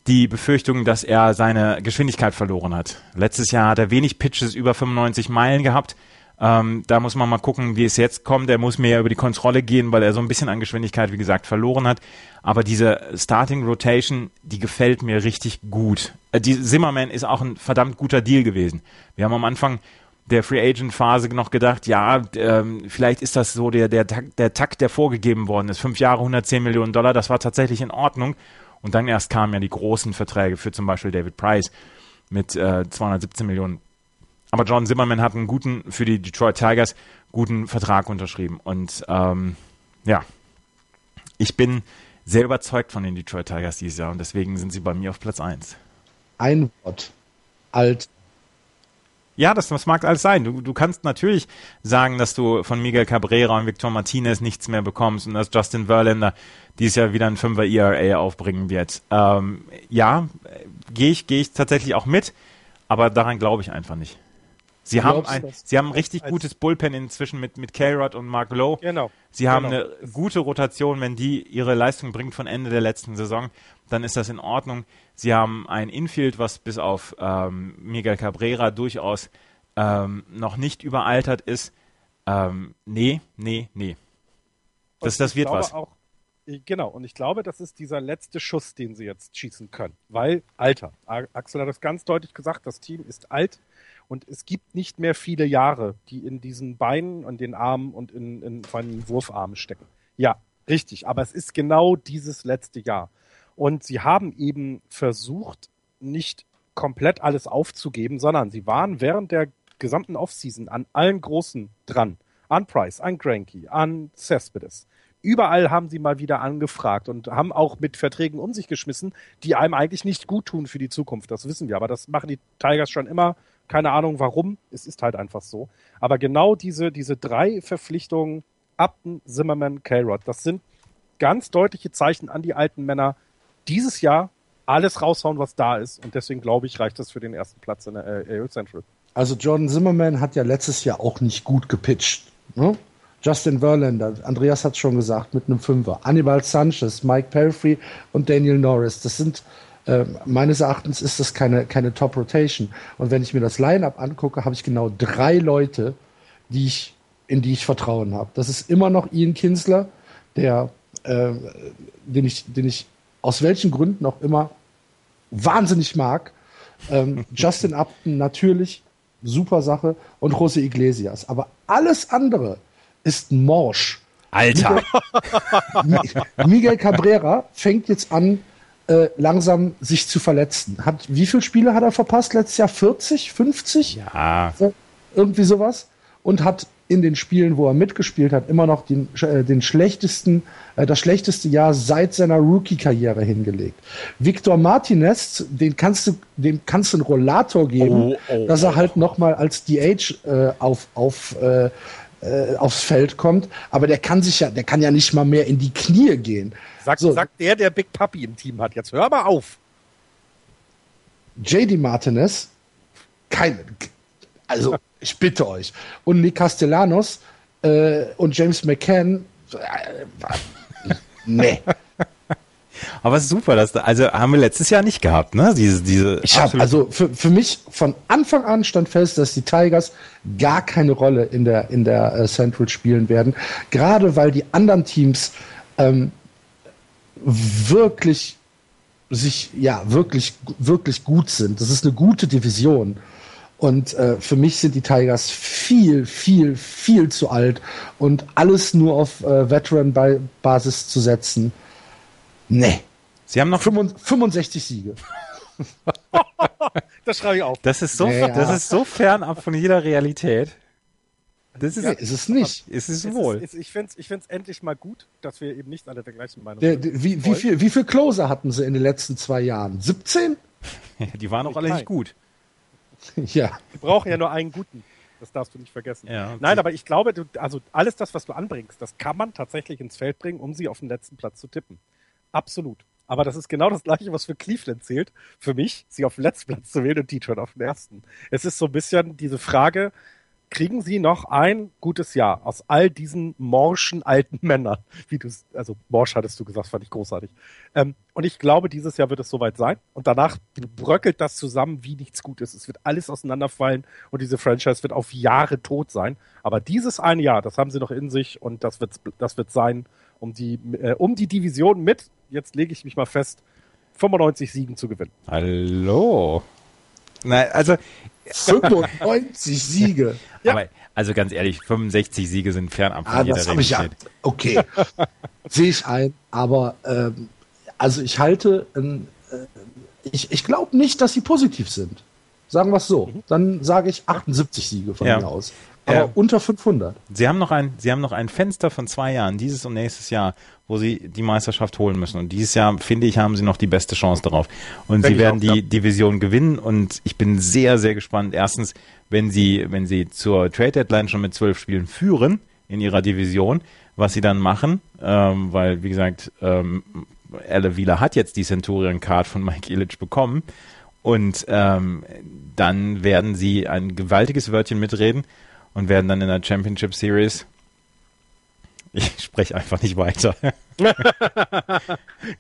C: die Befürchtung, dass er seine Geschwindigkeit verloren hat. Letztes Jahr hat er wenig Pitches über 95 Meilen gehabt. Ähm, da muss man mal gucken, wie es jetzt kommt. Er muss mehr über die Kontrolle gehen, weil er so ein bisschen an Geschwindigkeit, wie gesagt, verloren hat. Aber diese Starting Rotation, die gefällt mir richtig gut. Äh, die Zimmerman ist auch ein verdammt guter Deal gewesen. Wir haben am Anfang der Free Agent Phase noch gedacht, ja, ähm, vielleicht ist das so der, der, der Takt, der vorgegeben worden ist. Fünf Jahre, 110 Millionen Dollar, das war tatsächlich in Ordnung. Und dann erst kamen ja die großen Verträge für zum Beispiel David Price mit äh, 217 Millionen. Aber John Zimmerman hat einen guten, für die Detroit Tigers, guten Vertrag unterschrieben. Und ähm, ja, ich bin sehr überzeugt von den Detroit Tigers dieses Jahr und deswegen sind sie bei mir auf Platz 1.
B: Ein Wort. Alt.
C: Ja, das, das mag alles sein. Du, du kannst natürlich sagen, dass du von Miguel Cabrera und Victor Martinez nichts mehr bekommst und dass Justin Verlander dieses Jahr wieder ein 5er ERA aufbringen wird. Ähm, ja, gehe ich, gehe ich tatsächlich auch mit, aber daran glaube ich einfach nicht. Sie haben ein, sie haben ein richtig gutes Bullpen inzwischen mit, mit K-Rod und Mark Lowe.
D: Genau.
C: Sie haben genau. eine gute Rotation, wenn die ihre Leistung bringt von Ende der letzten Saison, dann ist das in Ordnung. Sie haben ein Infield, was bis auf ähm, Miguel Cabrera durchaus ähm, noch nicht überaltert ist. Ähm, nee, nee, nee. Das, das wird was.
D: Auch, genau, und ich glaube, das ist dieser letzte Schuss, den sie jetzt schießen können. Weil Alter. Axel hat das ganz deutlich gesagt, das Team ist alt und es gibt nicht mehr viele Jahre, die in diesen Beinen und den Armen und in, in vor Wurfarmen stecken. Ja, richtig. Aber es ist genau dieses letzte Jahr. Und sie haben eben versucht, nicht komplett alles aufzugeben, sondern sie waren während der gesamten Offseason an allen Großen dran. An Price, an Granky, an Cespedes. Überall haben sie mal wieder angefragt und haben auch mit Verträgen um sich geschmissen, die einem eigentlich nicht gut tun für die Zukunft. Das wissen wir. Aber das machen die Tigers schon immer keine Ahnung warum. Es ist halt einfach so. Aber genau diese, diese drei Verpflichtungen, Upton, Zimmerman, K-Rod, das sind ganz deutliche Zeichen an die alten Männer. Dieses Jahr alles raushauen, was da ist. Und deswegen glaube ich, reicht das für den ersten Platz in der AL Central.
B: Also Jordan Zimmerman hat ja letztes Jahr auch nicht gut gepitcht. Ne? Justin Verlander, Andreas hat es schon gesagt, mit einem Fünfer. Anibal Sanchez, Mike Pelfrey und Daniel Norris. Das sind äh, meines Erachtens ist das keine, keine Top Rotation. Und wenn ich mir das Line-Up angucke, habe ich genau drei Leute, die ich, in die ich Vertrauen habe. Das ist immer noch Ian Kinsler, der, äh, den, ich, den ich aus welchen Gründen auch immer wahnsinnig mag. Ähm, Justin Upton natürlich, super Sache. Und Jose Iglesias. Aber alles andere ist morsch.
C: Alter.
B: Miguel, Miguel Cabrera fängt jetzt an, äh, langsam sich zu verletzen. Hat, wie viele Spiele hat er verpasst letztes Jahr? 40, 50?
C: Ja.
B: irgendwie sowas. Und hat in den Spielen, wo er mitgespielt hat, immer noch den, äh, den schlechtesten, äh, das schlechteste Jahr seit seiner Rookie-Karriere hingelegt. Victor Martinez, den kannst du, dem kannst du einen Rollator geben, oh, oh, dass er oh. halt nochmal als DH äh, auf, auf äh, äh, aufs Feld kommt, aber der kann sich ja, der kann ja nicht mal mehr in die Knie gehen.
D: Sagt,
B: So.
D: sagt der, der Big Puppy im Team hat. Jetzt hör mal auf.
B: JD Martinez, kein, also ich bitte euch. Und Nick Castellanos äh, und James McCann, äh, nee.
C: Aber es ist super, dass da, also haben wir letztes Jahr nicht gehabt, ne? Diese, diese
B: Ich habe also für, für mich von Anfang an stand fest, dass die Tigers gar keine Rolle in der in der äh, Central spielen werden, gerade weil die anderen Teams ähm, wirklich sich ja wirklich wirklich gut sind. Das ist eine gute Division. Und äh, für mich sind die Tigers viel, viel, viel zu alt und alles nur auf äh, Veteran-Basis zu setzen. Nee.
C: Sie haben noch
B: 65 Siege.
D: Das schreibe ich auf.
C: Das ist so,
B: Ja, ja.
C: das ist so fernab von jeder Realität. Das ist,
B: Nee, ist es nicht.
C: ist es
D: Es
C: wohl.
D: Ist, ist, ich finde es ich find's endlich mal gut, dass wir eben nicht alle der gleichen Meinung
B: Der,
D: sind.
B: wie, wie, viel, wie viel Closer hatten sie in den letzten zwei Jahren? 17?
C: Die waren auch alle nicht gut.
B: Ja.
D: Wir brauchen ja nur einen guten. Das darfst du nicht vergessen.
C: Ja,
D: Nein, aber ich glaube, du, also alles das, was du anbringst, das kann man tatsächlich ins Feld bringen, um sie auf den letzten Platz zu tippen. Absolut. Aber das ist genau das Gleiche, was für Cleveland zählt. Für mich, sie auf den letzten Platz zu wählen und Detroit auf den ersten. Es ist so ein bisschen diese Frage, kriegen sie noch ein gutes Jahr aus all diesen morschen alten Männern? Wie du also morsch hattest du gesagt, fand ich großartig. Ähm, und ich glaube, dieses Jahr wird es soweit sein. Und danach bröckelt das zusammen wie nichts Gutes. Es wird alles auseinanderfallen und diese Franchise wird auf Jahre tot sein. Aber dieses eine Jahr, das haben sie noch in sich und das wird, das wird sein, um die, äh, um die Division mit, jetzt lege ich mich mal fest, 95 Siegen zu gewinnen.
C: Hallo. Nein, also,
B: 95 Siege.
D: Ja.
C: aber, also ganz ehrlich, 65 Siege sind fernab von
B: Ah,
C: jeder
B: das habe ich ja. Okay. Sehe ich ein. Aber ähm, also ich halte, ähm, äh, ich, ich glaube nicht, dass sie positiv sind. Sagen wir es so. Dann sage ich 78 Siege von
C: Ja.
B: mir aus. Aber
C: Ja.
B: unter 500.
C: Sie haben noch ein, Sie haben noch ein Fenster von zwei Jahren, dieses und nächstes Jahr, wo Sie die Meisterschaft holen müssen. Und dieses Jahr, finde ich, haben Sie noch die beste Chance darauf. Und Sie werden die. Division gewinnen. Und ich bin sehr, sehr gespannt. Erstens, wenn Sie, wenn Sie zur Trade Deadline schon mit zwölf Spielen führen in Ihrer Division, was Sie dann machen, ähm, weil, wie gesagt, ähm, Elle Wieler hat jetzt die Centurion Card von Mike Illich bekommen. Und ähm, dann werden sie ein gewaltiges Wörtchen mitreden und werden dann in der Championship Series. Ich spreche einfach nicht weiter.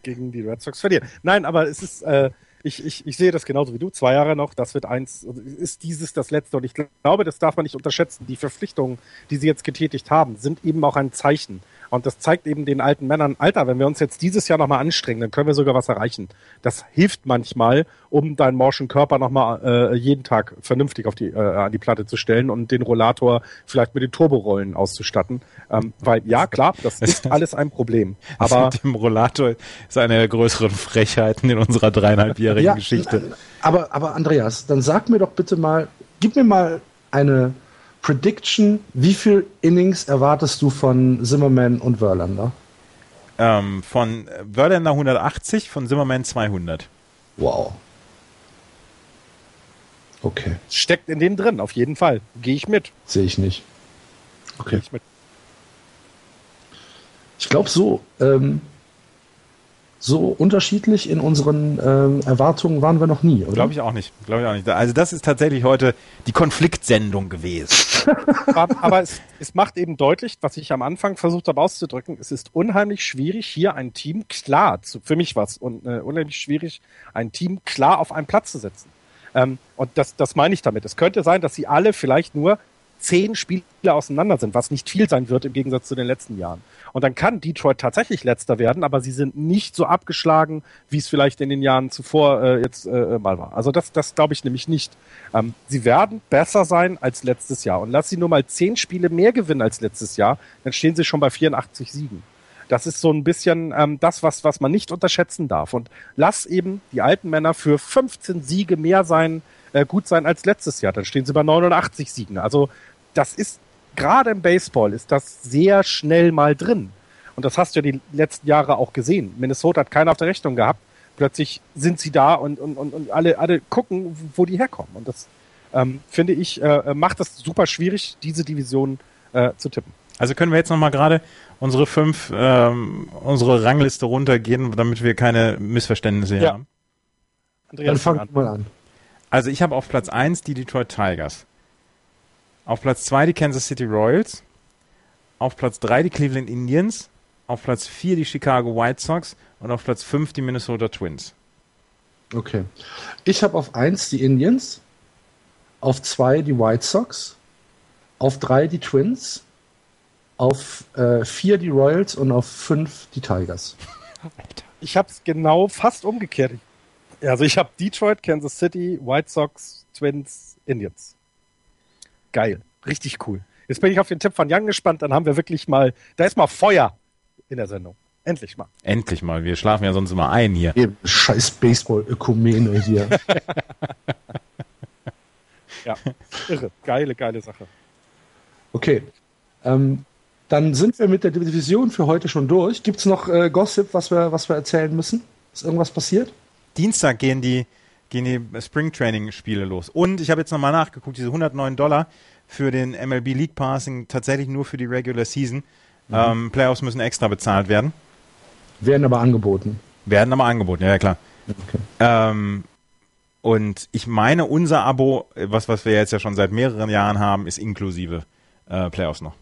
D: gegen die Red Sox verlieren. Nein, aber es ist, äh, ich, ich, ich sehe das genauso wie du. Zwei Jahre noch, das wird eins, ist dieses das letzte. Und ich glaube, das darf man nicht unterschätzen. Die Verpflichtungen, die sie jetzt getätigt haben, sind eben auch ein Zeichen. Und das zeigt eben den alten Männern, Alter, wenn wir uns jetzt dieses Jahr nochmal anstrengen, dann können wir sogar was erreichen. Das hilft manchmal, um deinen morschen Körper nochmal äh, jeden Tag vernünftig auf die, äh, an die Platte zu stellen und den Rollator vielleicht mit den Turborollen auszustatten. Ähm, weil ja, klar, das ist alles ein Problem.
C: Aber
D: Aber
C: mit dem Rollator ist eine der größeren Frechheiten in unserer dreieinhalbjährigen Geschichte.
B: Aber, aber Andreas, dann sag mir doch bitte mal, gib mir mal eine Prediction, wie viel Innings erwartest du von Zimmerman und Verlander?
C: Ähm, von Verlander 180, von Zimmerman 200.
B: Wow. Okay,
D: steckt in denen drin, auf jeden Fall. Gehe ich mit.
B: sehe ich nicht. Okay.
D: ich mit.
B: Ich glaube so, ähm, so unterschiedlich in unseren ähm, Erwartungen waren wir noch nie, oder?
C: Glaube ich auch nicht. Glaube ich auch nicht. Also das ist tatsächlich heute die Konfliktsendung gewesen.
D: Aber, es, es macht eben deutlich, was ich am Anfang versucht habe auszudrücken, es ist unheimlich schwierig, hier ein Team klar, zu, für mich was, und äh, unheimlich schwierig, ein Team klar auf einen Platz zu setzen. Ähm, und das, das meine ich damit. Es könnte sein, dass sie alle vielleicht nur zehn Spiele auseinander sind, was nicht viel sein wird im Gegensatz zu den letzten Jahren. Und dann kann Detroit tatsächlich letzter werden, aber sie sind nicht so abgeschlagen, wie es vielleicht in den Jahren zuvor äh, jetzt äh, mal war. Also das, das glaube ich nämlich nicht. Ähm, sie werden besser sein als letztes Jahr. Und lass sie nur mal zehn Spiele mehr gewinnen als letztes Jahr, dann stehen sie schon bei 84 Siegen. Das ist so ein bisschen ähm, das, was, was man nicht unterschätzen darf. Und lass eben die alten Männer für 15 Siege mehr sein, äh, gut sein als letztes Jahr. Dann stehen sie bei 89 Siegen. Also das ist, gerade im Baseball ist das sehr schnell mal drin. Und das hast du ja die letzten Jahre auch gesehen. Minnesota hat keiner auf der Rechnung gehabt. Plötzlich sind sie da und, und, und, und alle, alle gucken, wo die herkommen. Und das ähm, finde ich, äh, macht das super schwierig, diese Division äh, zu tippen.
C: Also können wir jetzt nochmal gerade unsere fünf, ähm, unsere Rangliste runtergehen, damit wir keine Missverständnisse
D: Ja.
C: haben.
B: Dann
D: Andreas,
B: fang
D: fang
B: mal an.
C: Also ich habe auf Platz 1 die Detroit Tigers. Auf Platz 2 die Kansas City Royals. Auf Platz 3 die Cleveland Indians. Auf Platz 4 die Chicago White Sox. Und auf Platz 5 die Minnesota Twins.
B: Okay. Ich habe auf 1 die Indians, auf 2 die White Sox, auf 3 die Twins, auf 4 die Royals und auf 5 die Tigers.
D: Ich habe es genau fast umgekehrt. Also ich habe Detroit, Kansas City, White Sox, Twins, Indians. Geil, richtig cool. Jetzt bin ich auf den Tipp von Jan gespannt. Dann haben wir wirklich mal, da ist mal Feuer in der Sendung. Endlich mal.
C: Endlich mal. Wir schlafen ja sonst immer ein hier.
B: Eben, scheiß Baseball-Ökumene hier.
D: Ja, irre, geile, geile Sache.
B: Okay. Ähm, dann sind wir mit der Division für heute schon durch. Gibt es noch äh, Gossip, was wir, was wir erzählen müssen? Ist irgendwas passiert?
C: Dienstag gehen die, gehen die Spring Training Spiele los. Und ich habe jetzt nochmal nachgeguckt, diese 109 Dollar für den MLB League Passing tatsächlich nur für die Regular Season. Ähm, Playoffs müssen extra bezahlt werden.
B: Werden aber angeboten.
C: Werden aber angeboten, ja, ja klar.
B: Okay.
C: Ähm, und ich meine, unser Abo, was, was wir jetzt ja schon seit mehreren Jahren haben, ist inklusive äh, Playoffs noch.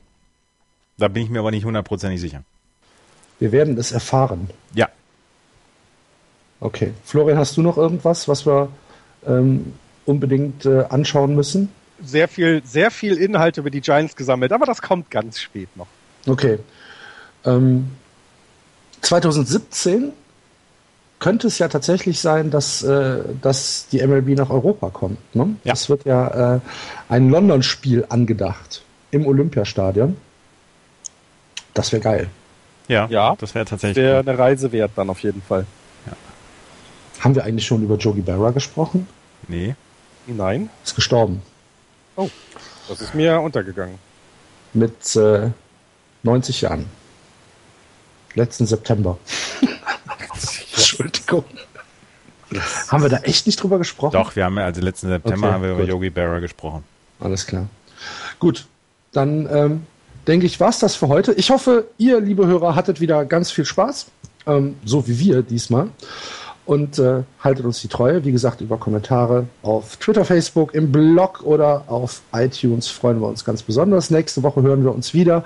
C: Da bin ich mir aber nicht hundertprozentig sicher.
B: Wir werden es erfahren.
C: Ja.
B: Okay. Florian, hast du noch irgendwas, was wir ähm, unbedingt äh, anschauen müssen?
D: Sehr viel, sehr viel Inhalt über die Giants gesammelt, aber das kommt ganz spät noch.
B: Okay. Ähm, 2017 könnte es ja tatsächlich sein, dass, äh, dass die MLB nach Europa kommt. Ne?
C: Ja.
B: Es wird ja äh, ein London-Spiel angedacht im Olympiastadion. Das wäre geil.
C: Ja,
D: Ja.
C: das wäre tatsächlich.
D: Wäre
C: cool.
D: eine Reise wert dann auf jeden Fall.
B: Haben wir eigentlich schon über Jogi Berra gesprochen?
C: Nee.
D: Nein,
B: Ist gestorben.
D: das ist mir untergegangen.
B: Mit äh, 90 Jahren. Letzten September. Entschuldigung. Haben wir da echt nicht drüber gesprochen?
C: Doch, wir haben ja, also letzten September
B: Okay,
C: haben wir über. Yogi Berra gesprochen.
B: Alles klar. Gut, dann ähm, denke ich, war's das für heute. Ich hoffe, ihr, liebe Hörer, hattet wieder ganz viel Spaß, ähm, so wie wir diesmal. Und äh, haltet uns die Treue, wie gesagt, über Kommentare auf Twitter, Facebook, im Blog oder auf iTunes freuen wir uns ganz besonders. Nächste Woche hören wir uns wieder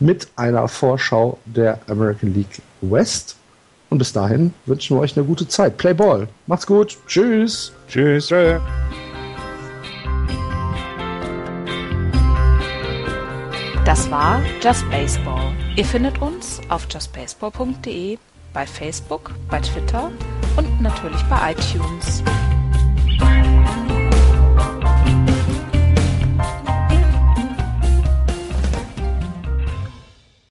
B: mit einer Vorschau der American League West. Und bis dahin wünschen wir euch eine gute Zeit. Play Ball. Macht's gut. Tschüss.
C: Tschüss.
D: Tschö.
A: Das war Just Baseball. Ihr findet uns auf justbaseball.de, bei Facebook, bei Twitter und natürlich bei iTunes.